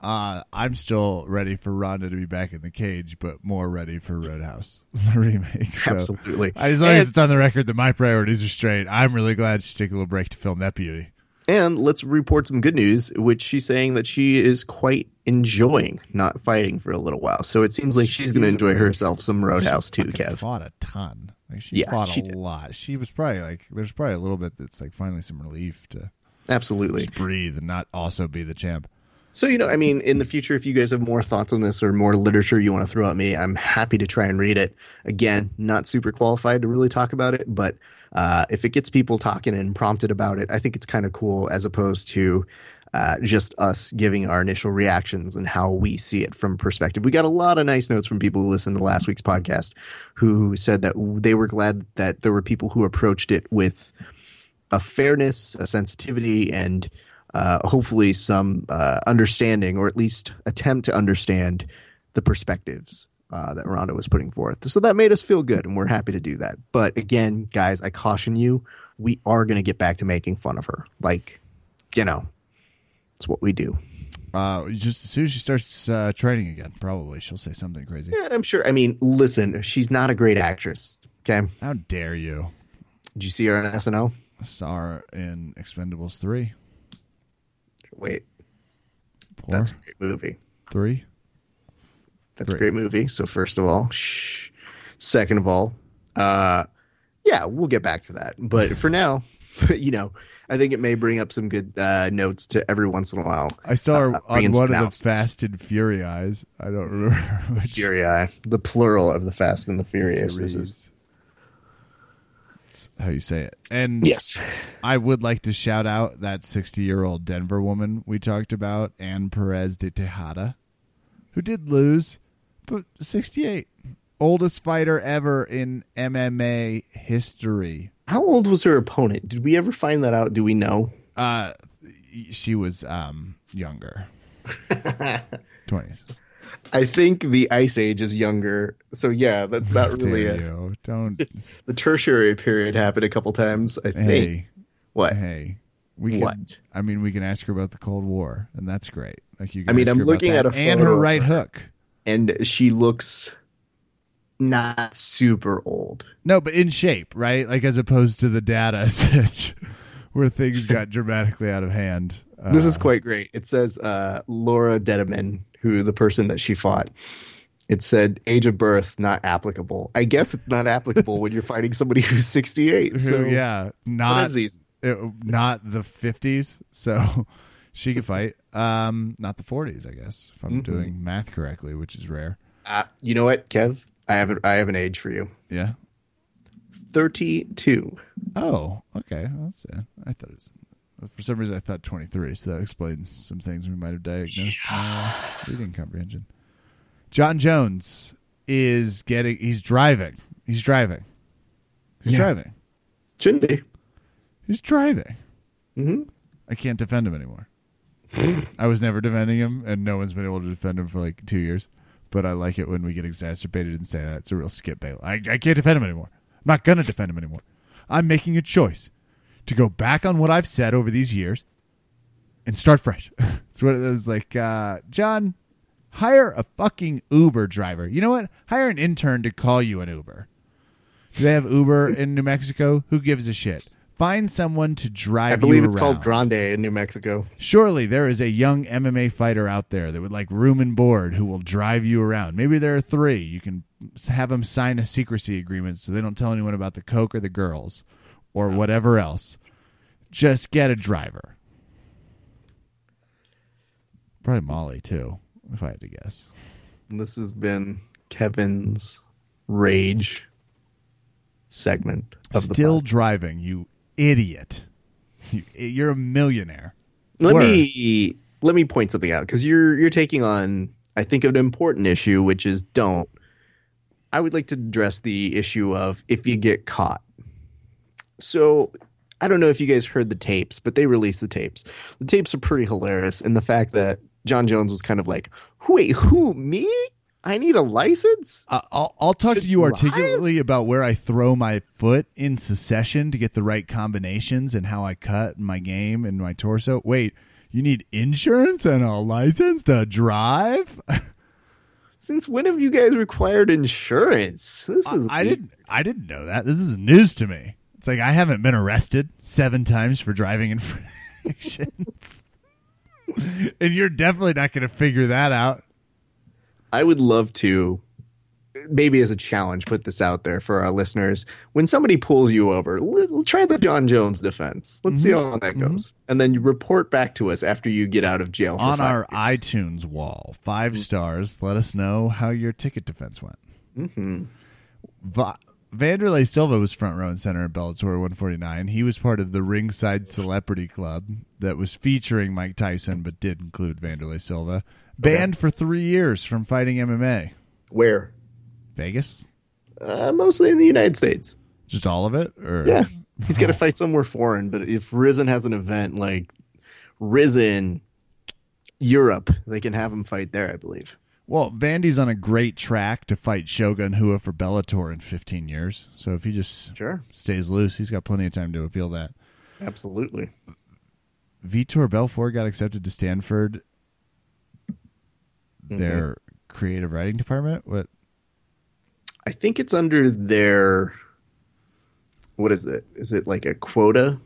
uh, I'm still ready for Ronda to be back in the cage, but more ready for Roadhouse, (laughs) the remake. So, Absolutely. As long as it's on the record that my priorities are straight, I'm really glad she's taking a little break to film that beauty. And let's report some good news, which she's saying that she is quite enjoying not fighting for a little while. So it seems like she's going to enjoy herself some Roadhouse too, Kev. fought a ton. Like she Yeah, fought she a did. lot. She was probably like, there's probably a little bit that's like finally some relief to Absolutely. just breathe and not also be the champ. So, you know, I mean, in the future, if you guys have more thoughts on this or more literature you want to throw at me, I'm happy to try and read it. Again, not super qualified to really talk about it, but uh, if it gets people talking and prompted about it, I think it's kind of cool as opposed to uh, just us giving our initial reactions and how we see it from perspective. We got a lot of nice notes from people who listened to last week's podcast who said that they were glad that there were people who approached it with a fairness, a sensitivity, and uh, hopefully some uh, understanding, or at least attempt to understand the perspectives uh, that Ronda was putting forth. So that made us feel good, and we're happy to do that. But again, guys, I caution you: we are going to get back to making fun of her. Like, you know, it's what we do. Uh, just as soon as she starts uh, training again, probably she'll say something crazy. Yeah, and I'm sure. I mean, listen, she's not a great actress. Okay, How dare you? did you see her on SNL? Saw her in Expendables 3. Wait, Four? that's a great movie. Three? That's a Great. great movie. So first of all, shh. Second of all, uh, yeah, we'll get back to that. But for (laughs) now, (laughs) you know, I think it may bring up some good uh, notes to every once in a while. I saw her Uh, on one of the. Fast and Fury eyes. I don't remember (laughs) which. The plural of the Fast and the Furious. This is how you say it. And yes, I would like to shout out that 60 year old Denver woman we talked about, Ann Perez de Tejada, who did lose, but 68. Oldest fighter ever in MMA history. how old was her opponent? Did we ever find that out? Do we know? Uh, she was um younger, (laughs) 20s. I think the Ice Age is younger, so yeah, that's not (laughs) really a. Don't. (laughs) the Tertiary period happened a couple times. I think. hey, What? hey. We can, What? I mean, we can ask her about the Cold War, and that's great. Like you. I mean, I'm looking at a and her right her. hook. and she looks not super old. No, but in shape, right? Like as opposed to the data (laughs) set where things got dramatically out of hand. Uh, This is quite great. It says uh, Laura Dedeman, who the person that she fought. It said age of birth not applicable. I guess it's not applicable when you're fighting somebody who's 68. So yeah, not uh, not the 50s, so (laughs) she could fight. Um, not the 40s, I guess, if I'm Mm-hmm. doing math correctly, which is rare. Uh, you know what, Kev? I have a, I have an age for you. Yeah. 32. Oh, okay. That's it. I thought it was. For some reason, I thought 23, so that explains some things we might have diagnosed. Uh, reading comprehension. Jon Jones is getting. He's driving. He's driving. He's Yeah. driving. Shouldn't be. He's driving. Mhm. I can't defend him anymore. I was never defending him, and no one's been able to defend him for like two years. But I like it when we get exacerbated and say that. It's a real skip bail. I, I can't defend him anymore. I'm not going to defend him anymore. I'm making a choice to go back on what I've said over these years and start fresh. (laughs) it's what it was like, uh, Jon, hire a fucking Uber driver. You know what? Hire an intern to call you an Uber. Do they have Uber in New Mexico? Who gives a shit? Find someone to drive you. I believe you it's called. Grande in New Mexico. Surely there is a young MMA fighter out there that would like room and board who will drive you around. Maybe there are three. You can have them sign a secrecy agreement so they don't tell anyone about the coke or the girls or whatever else. Just get a driver. Probably Molly too, if I had to guess. This has been Kevin's rage segment of Still pod. driving, you idiot. You, you're a millionaire. Let Word. me let me point something out because you're you're taking on I think an important issue, which is don't. I would like to address the issue of if you get caught. So I don't know if you guys heard the tapes, but they released the tapes. The tapes are pretty hilarious, and the fact that Jon Jones was kind of like, "Wait, who me? I need a license." Uh, I'll, I'll talk to you articulately about where I throw my foot in succession to get the right combinations and how I cut my game and my torso. Wait, you need insurance and a license to drive? (laughs) Since when have you guys required insurance? This is I didn't. I didn't know that. This is news to me. It's like I haven't been arrested seven times for driving infractions, (laughs) and you're definitely not going to figure that out. I would love to, maybe as a challenge, put this out there for our listeners. When somebody pulls you over, l- try the Jon Jones defense. Let's see Mm-hmm. how that goes, and then you report back to us after you get out of jail. For On our years. iTunes wall, five stars. Let us know how your ticket defense went. Mm-hmm. Va- Wanderlei Silva was front row and center at Bellator 149. He was part of the Ringside Celebrity Club that was featuring Mike Tyson, but did include Wanderlei Silva. Banned for three years from fighting MMA. where Vegas, uh, mostly in the United States. just all of it, or Yeah, he's got to fight somewhere foreign. But if Rizin has an event like Rizin Europe, they can have him fight there. I believe. Well, Vandy's on a great track to fight Shogun Rua for Bellator in 15 years. So if he just Sure, stays loose, he's got plenty of time to appeal that. absolutely. Vitor Belfort got accepted to Stanford, their creative writing department. What? I think it's under their what is it? Is it like a quota?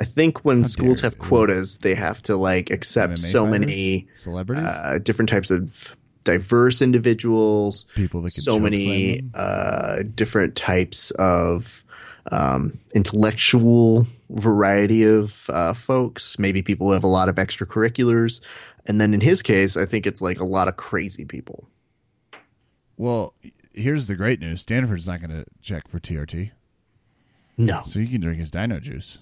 I think when How schools have quotas, they have to like accept MMA so fighters? many celebrities, uh, different types of diverse individuals, people that so many uh, different types of um, intellectual variety of uh, folks. Maybe people who have a lot of extracurriculars, and then in his case, I think it's like a lot of crazy people. Well, here's the great news: Stanford's not going to check for TRT, No, so you can drink his Dino juice.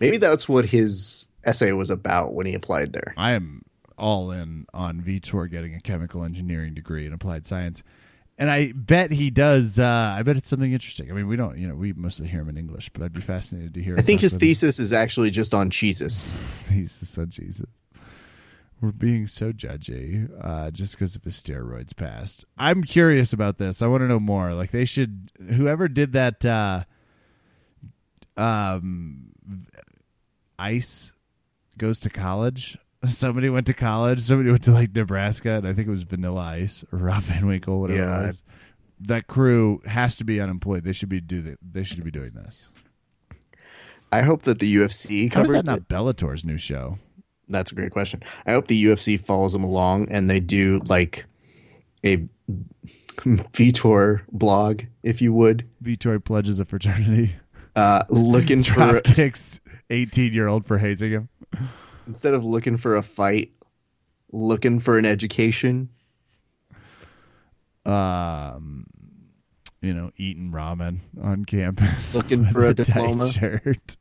maybe that's what his essay was about when he applied there. I am all in on Vitor getting a chemical engineering degree in applied science. And I bet he does. Uh, I bet it's something interesting. I mean, we don't, you know, we mostly hear him in English, but I'd be fascinated to hear. I think his thesis is actually just on Jesus. (laughs) He's so Jesus. We're being so judgy uh, just because of his steroids past. I'm curious about this. I want to know more. Like they should, whoever did that, uh, um, ice goes to college. (laughs) Somebody went to college. Somebody went to like Nebraska, and I think it was Vanilla Ice or (laughs) Rob Van Winkle, whatever Yeah, it was. That crew has to be unemployed. They should be do the, They should be doing this. I hope that the UFC How is covers that not it. Bellator's new show? That's a great question. I hope the UFC follows them along and they do like a (laughs) Vitor blog, if you would, Vitor pledges a fraternity. uh, looking (laughs) for kicks 18 year old for hazing him. instead of looking for a fight, looking for an education. Um, you know, eating ramen on campus, Looking (laughs) for a tight diploma? Shirt.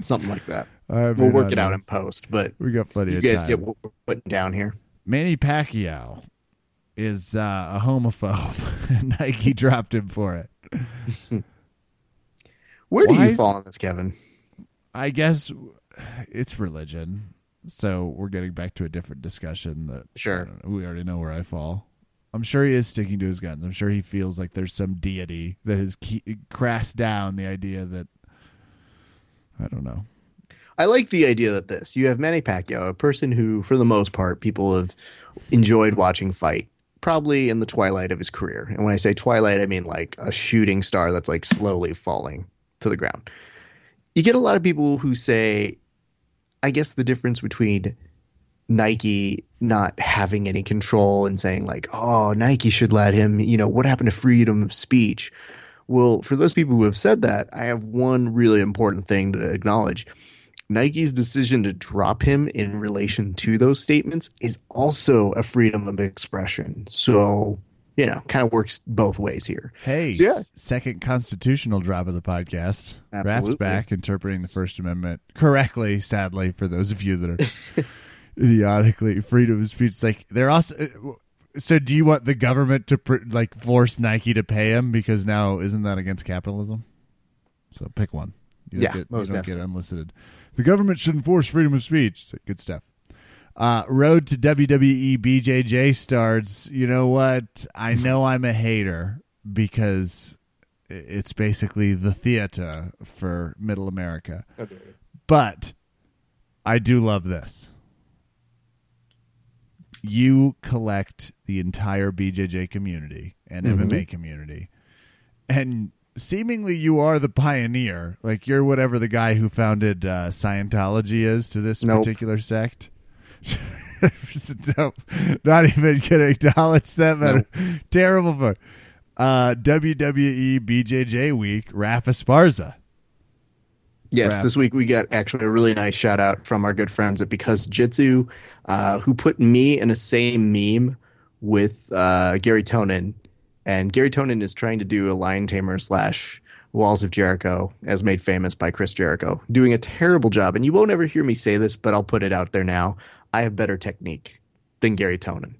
Something like that. I We'll work it out in post, but We got plenty of you guys time. get what we're putting down here. Manny Pacquiao is uh, a homophobe. (laughs) Nike (laughs) dropped him for it. (laughs) Where do Why you fall on this, Kevin? I guess it's religion. So we're getting back to a different discussion that Sure. I don't know, we already know where I fall. I'm sure he is sticking to his guns. I'm sure he feels like there's some deity that has ke- crassed down the idea that I don't know. I like the idea that this you have Manny Pacquiao, a person who, for the most part, people have enjoyed watching fight, probably in the twilight of his career. And when I say twilight, I mean like a shooting star that's like slowly falling to the ground. You get a lot of people who say, I guess the difference between Nike not having any control and saying like, oh, Nike should let him, you know, what happened to freedom of speech? Well, for those people who have said that, I have one really important thing to acknowledge. Nike's decision to drop him in relation to those statements is also a freedom of expression. So, you know, kind of works both ways here. Hey, So, yeah. second constitutional drop of the podcast. Raps back interpreting the First Amendment correctly, sadly, for those of you that are (laughs) idiotically freedom of speech. It's like they're also. Uh, So, do you want the government to pr- like force Nike to pay him because now isn't that against capitalism? So pick one. You don't Yeah, get, you most don't get definitely. unlisted. The government shouldn't force freedom of speech. Like, good stuff. Uh, road to WWE BJJ starts. You know what? I know I'm a hater because it's basically the theater for Middle America. But I do love this. You collect the entire BJJ community and MMA community, and seemingly you are the pioneer. Like you're whatever the guy who founded uh, Scientology is to this Nope. particular sect. (laughs) nope. Not even gonna acknowledge that. But terrible for uh, WWE BJJ week. Rafa Sparza. Yes, Rap. this week we got actually a really nice shout out from our good friends at Because Jitsu, uh, who put me in a same meme with uh, Garry Tonon. And Garry Tonon is trying to do a lion tamer slash Walls of Jericho, as made famous by Chris Jericho, doing a terrible job. And you won't ever hear me say this, but I'll put it out there now. I have better technique than Garry Tonon.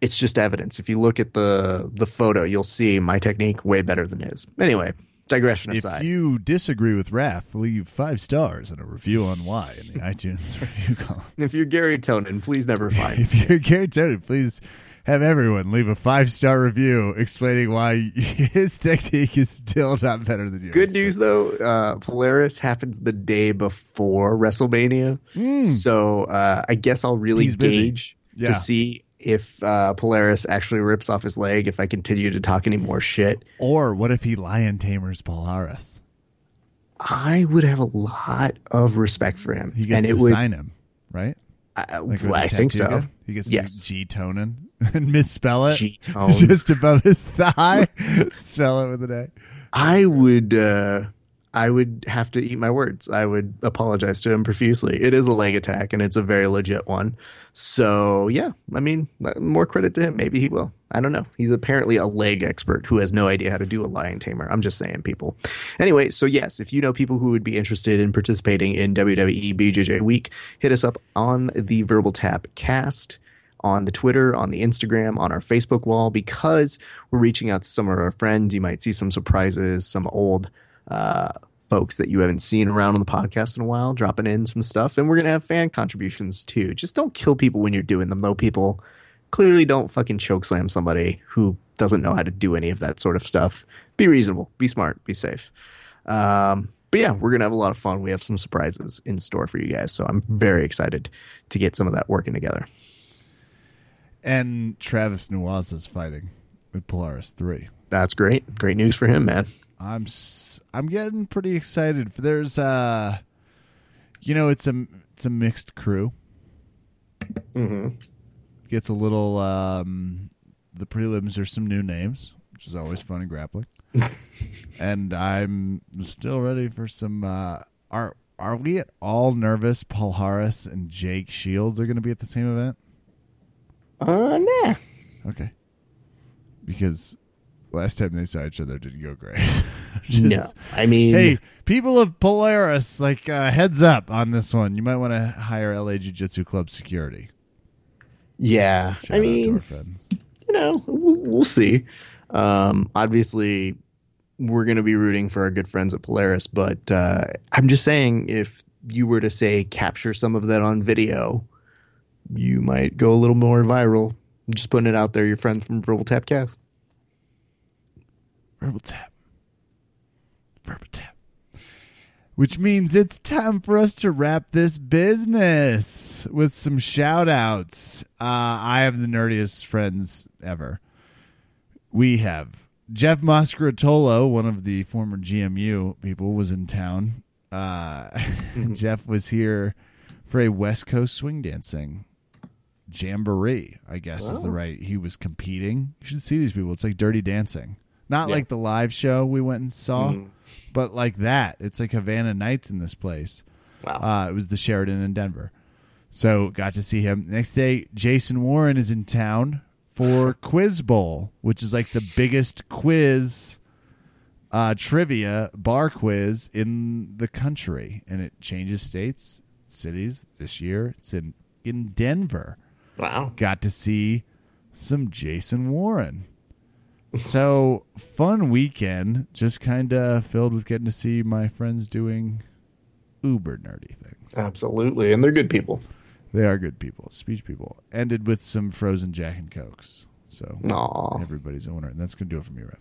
It's just evidence. If you look at the the photo, you'll see my technique way better than his. Anyway, digression If aside. If you disagree with Raf, leave five stars and a review on why in the (laughs) iTunes (laughs) review column. If you're Garry Tonon, please never (laughs) find If you're Gary Tony, please have everyone leave a five star review explaining why his technique is still not better than yours. Good news though, uh, Polaris happens the day before WrestleMania, so uh, I guess I'll really busy. gauge Yeah. to see if uh, Polaris actually rips off his leg if I continue to talk any more shit. Or what if he lion tamers Polaris? I would have a lot of respect for him, He gets and it to would. sign him, right? I, Like with I think so. He gets Yes. G tonin (laughs) and misspell it. G-tones. (laughs) Just above his thigh. (laughs) Spell it with an A. I would uh I would have to eat my words. I would apologize to him profusely. It is a leg attack and it's a very legit one. So, yeah, I mean, more credit to him. Maybe he will. I don't know. He's apparently a leg expert who has no idea how to do a lion tamer. I'm just saying, people. Anyway, so yes, if you know people who would be interested in participating in WWE BJJ Week, hit us up on the Verbal Tap cast on the Twitter, on the Instagram, on our Facebook wall because we're reaching out to some of our friends. You might see some surprises, some old uh, folks that you haven't seen around on the podcast in a while, dropping in some stuff. And we're going to have fan contributions too. Just don't kill people when you're doing them, though. People clearly don't fucking choke slam somebody who doesn't know how to do any of that sort of stuff. Be reasonable, be smart, be safe. Um, but yeah, we're going to have a lot of fun. We have some surprises in store for you guys. So I'm very excited to get some of that working together. And Travis Nuaz is fighting with Polaris 3. That's great. Great news for him, man. I'm I'm getting pretty excited. For there's uh, you know, it's a it's a mixed crew. Mm-hmm. Gets a little um, the prelims. are some new names, which is always fun in grappling. (laughs) and I'm still ready for some. Uh, are are we at all nervous? Paul Harris and Jake Shields are going to be at the same event. Uh, nah. Okay. Because last time they saw each other didn't go great. (laughs) Just- No. I mean, Hey, people of Polaris, like uh, heads up on this one. You might want to hire LA Jiu Jitsu Club security. yeah. Shout I mean, you know, we'll, we'll see. Um, obviously, we're going to be rooting for our good friends at Polaris, but uh, I'm just saying if you were to say capture some of that on video, you might go a little more viral. I'm just putting it out there. Your friends from Verbal Tapcast. Verbal tap. Verbal tap. Which means it's time for us to wrap this business with some shout outs. Uh, I have the nerdiest friends ever. We have Jeff Moscaratolo, one of the former GMU people, was in town. Uh, (laughs) Jeff was here for a West Coast swing dancing jamboree, I guess is the right. He was competing. You should see these people. It's like Dirty Dancing. Not Yeah. like the live show we went and saw, but like that. It's like Havana Nights in this place. Wow. Uh, it was the Sheraton in Denver. So got to see him. Next day, Jason Warren is in town for (laughs) Quiz Bowl, which is like the biggest quiz uh, trivia bar quiz in the country, and it changes states cities this year. It's in in Denver. Wow. Got to see some Jason Warren. So fun weekend, just kind of filled with getting to see my friends doing uber nerdy things. Absolutely. And they're good people. They are good people, speech people. Ended with some frozen Jack and Cokes. So Aw. everybody's a winner, and that's gonna do it for me, Rev.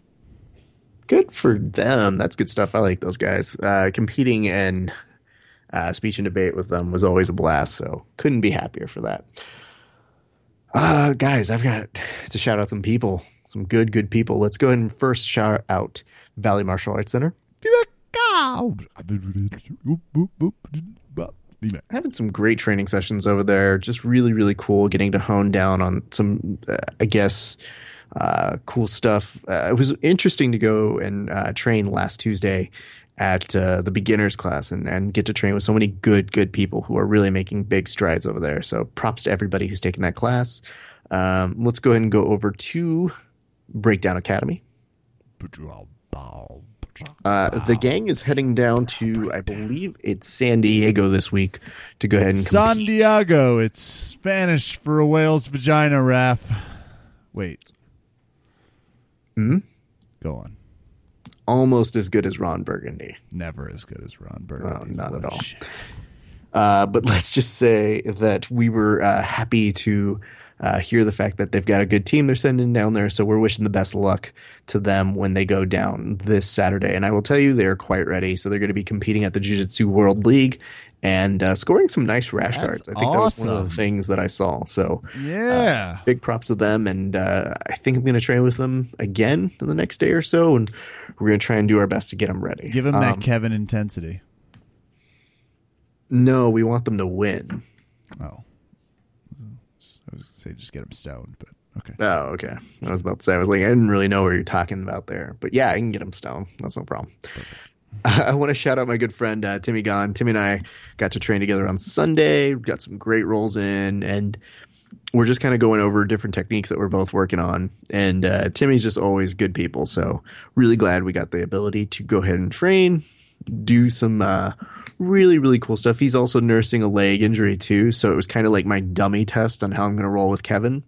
Good for them. That's good stuff. I like those guys. Uh, competing in uh, speech and debate with them was always a blast. So couldn't be happier for that. Uh, guys, I've got to shout out some people, some good, good people. Let's go ahead and first shout out Valley Martial Arts Center. having some great training sessions over there. Just really, really cool. Getting to hone down on some, uh, I guess, uh, cool stuff. Uh, it was interesting to go and uh, train last Tuesday at uh, the beginners class and, and get to train with so many good, good people who are really making big strides over there. So props to everybody who's taken that class. Um, let's go ahead and go over to Breakdown Academy. Uh, the gang is heading down to, I believe it's San Diego this week to go ahead and San. Diego. It's Spanish for a whale's vagina, Raf. Wait. Hmm? Go on. Almost as good as Ron Burgundy. Never as good as Ron Oh, Burgundy. not at all. Uh, but (laughs) let's just say that we were uh, happy to uh, hear the fact that they've got a good team they're sending down there. So we're wishing the best luck to them when they go down this Saturday. And I will tell you, they are quite ready. So they're going to be competing at the Jiu Jitsu World League and uh, scoring some nice rash That's guards. I think that was one of the things that I saw. So Yeah. big props to them. And uh, I think I'm going to train with them again in the next day or so. And we're going to try and do our best to get them ready. Give them Um, that Kevin intensity. No, we want them to win. Oh. I was going to say just get him stoned, but okay. Oh, okay. I was about to say, I was like, I didn't really know what you're talking about there. But yeah, I can get him stoned. That's no problem. (laughs) I want to shout out my good friend, uh, Timmy Gon. Timmy and I got to train together on Sunday, got some great rolls in, and we're just kind of going over different techniques that we're both working on. And uh, Timmy's just always good people. So really glad we got the ability to go ahead and train, do some uh, really, really cool stuff. He's also nursing a leg injury too. So it was kind of like my dummy test on how I'm going to roll with Kevin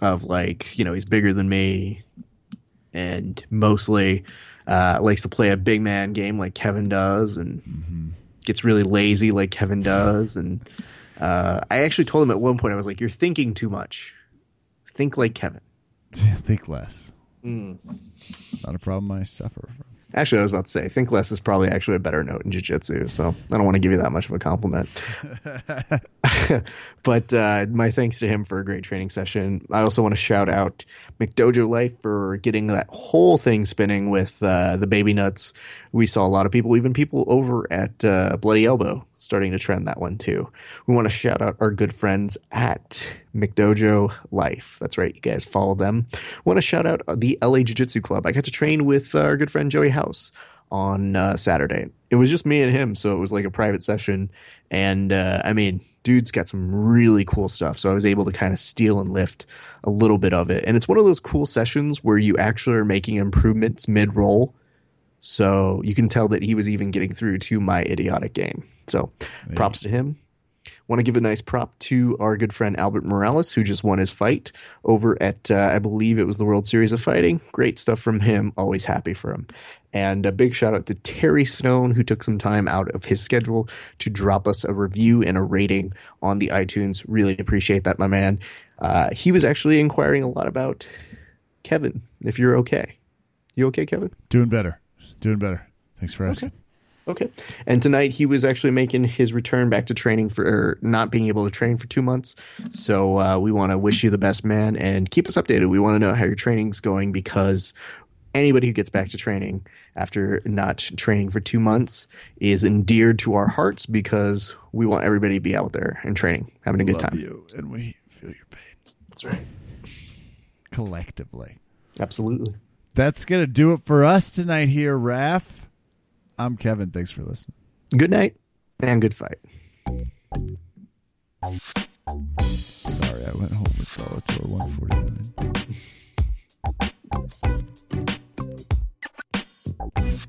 of like, you know, he's bigger than me and mostly uh, likes to play a big man game like Kevin does and gets really lazy like Kevin does. And uh, I actually told him at one point, I was like, you're thinking too much. Think like Kevin. (laughs) Think less. Hmm. Not a problem I suffer from. Actually, I was about to say, think less is probably actually a better note in jiu-jitsu. So I don't want to give you that much of a compliment. (laughs) (laughs) but uh, my thanks to him for a great training session. I also want to shout out McDojo Life for getting that whole thing spinning with uh, the baby nuts. We saw a lot of people, even people over at uh, Bloody Elbow, starting to trend that one too. We want to shout out our good friends at McDojo Life. That's right, you guys follow them. want to shout out the LA Jiu Jitsu Club. I got to train with our good friend Joey House on uh, Saturday. It was just me and him, so it was like a private session. And uh, I mean, dude's got some really cool stuff. So I was able to kind of steal and lift a little bit of it. And it's one of those cool sessions where you actually are making improvements mid roll. So you can tell that he was even getting through to my idiotic game. So props to him. Want to give a nice prop to our good friend Albert Morales, who just won his fight over at, uh, I believe it was the World Series of Fighting. Great stuff from him. Always happy for him. And a big shout out to Terry Stone, who took some time out of his schedule to drop us a review and a rating on the iTunes. Really appreciate that, my man. Uh, he was actually inquiring a lot about Kevin, if you're okay. You okay, Kevin? Doing better. Doing better. Thanks for asking. Okay. And tonight he was actually making his return back to training for or not being able to train for two months. So uh, we want to wish you the best, man, and keep us updated. We want to know how your training's going because anybody who gets back to training after not training for two months is endeared to our hearts because we want everybody to be out there and training, having a good Love time. you, and we feel your pain That's right. collectively. Absolutely. That's gonna do it for us tonight here, Raf. I'm Kevin. Thanks for listening. Good night and good fight. Sorry, I went home with Bellator 149. Bye.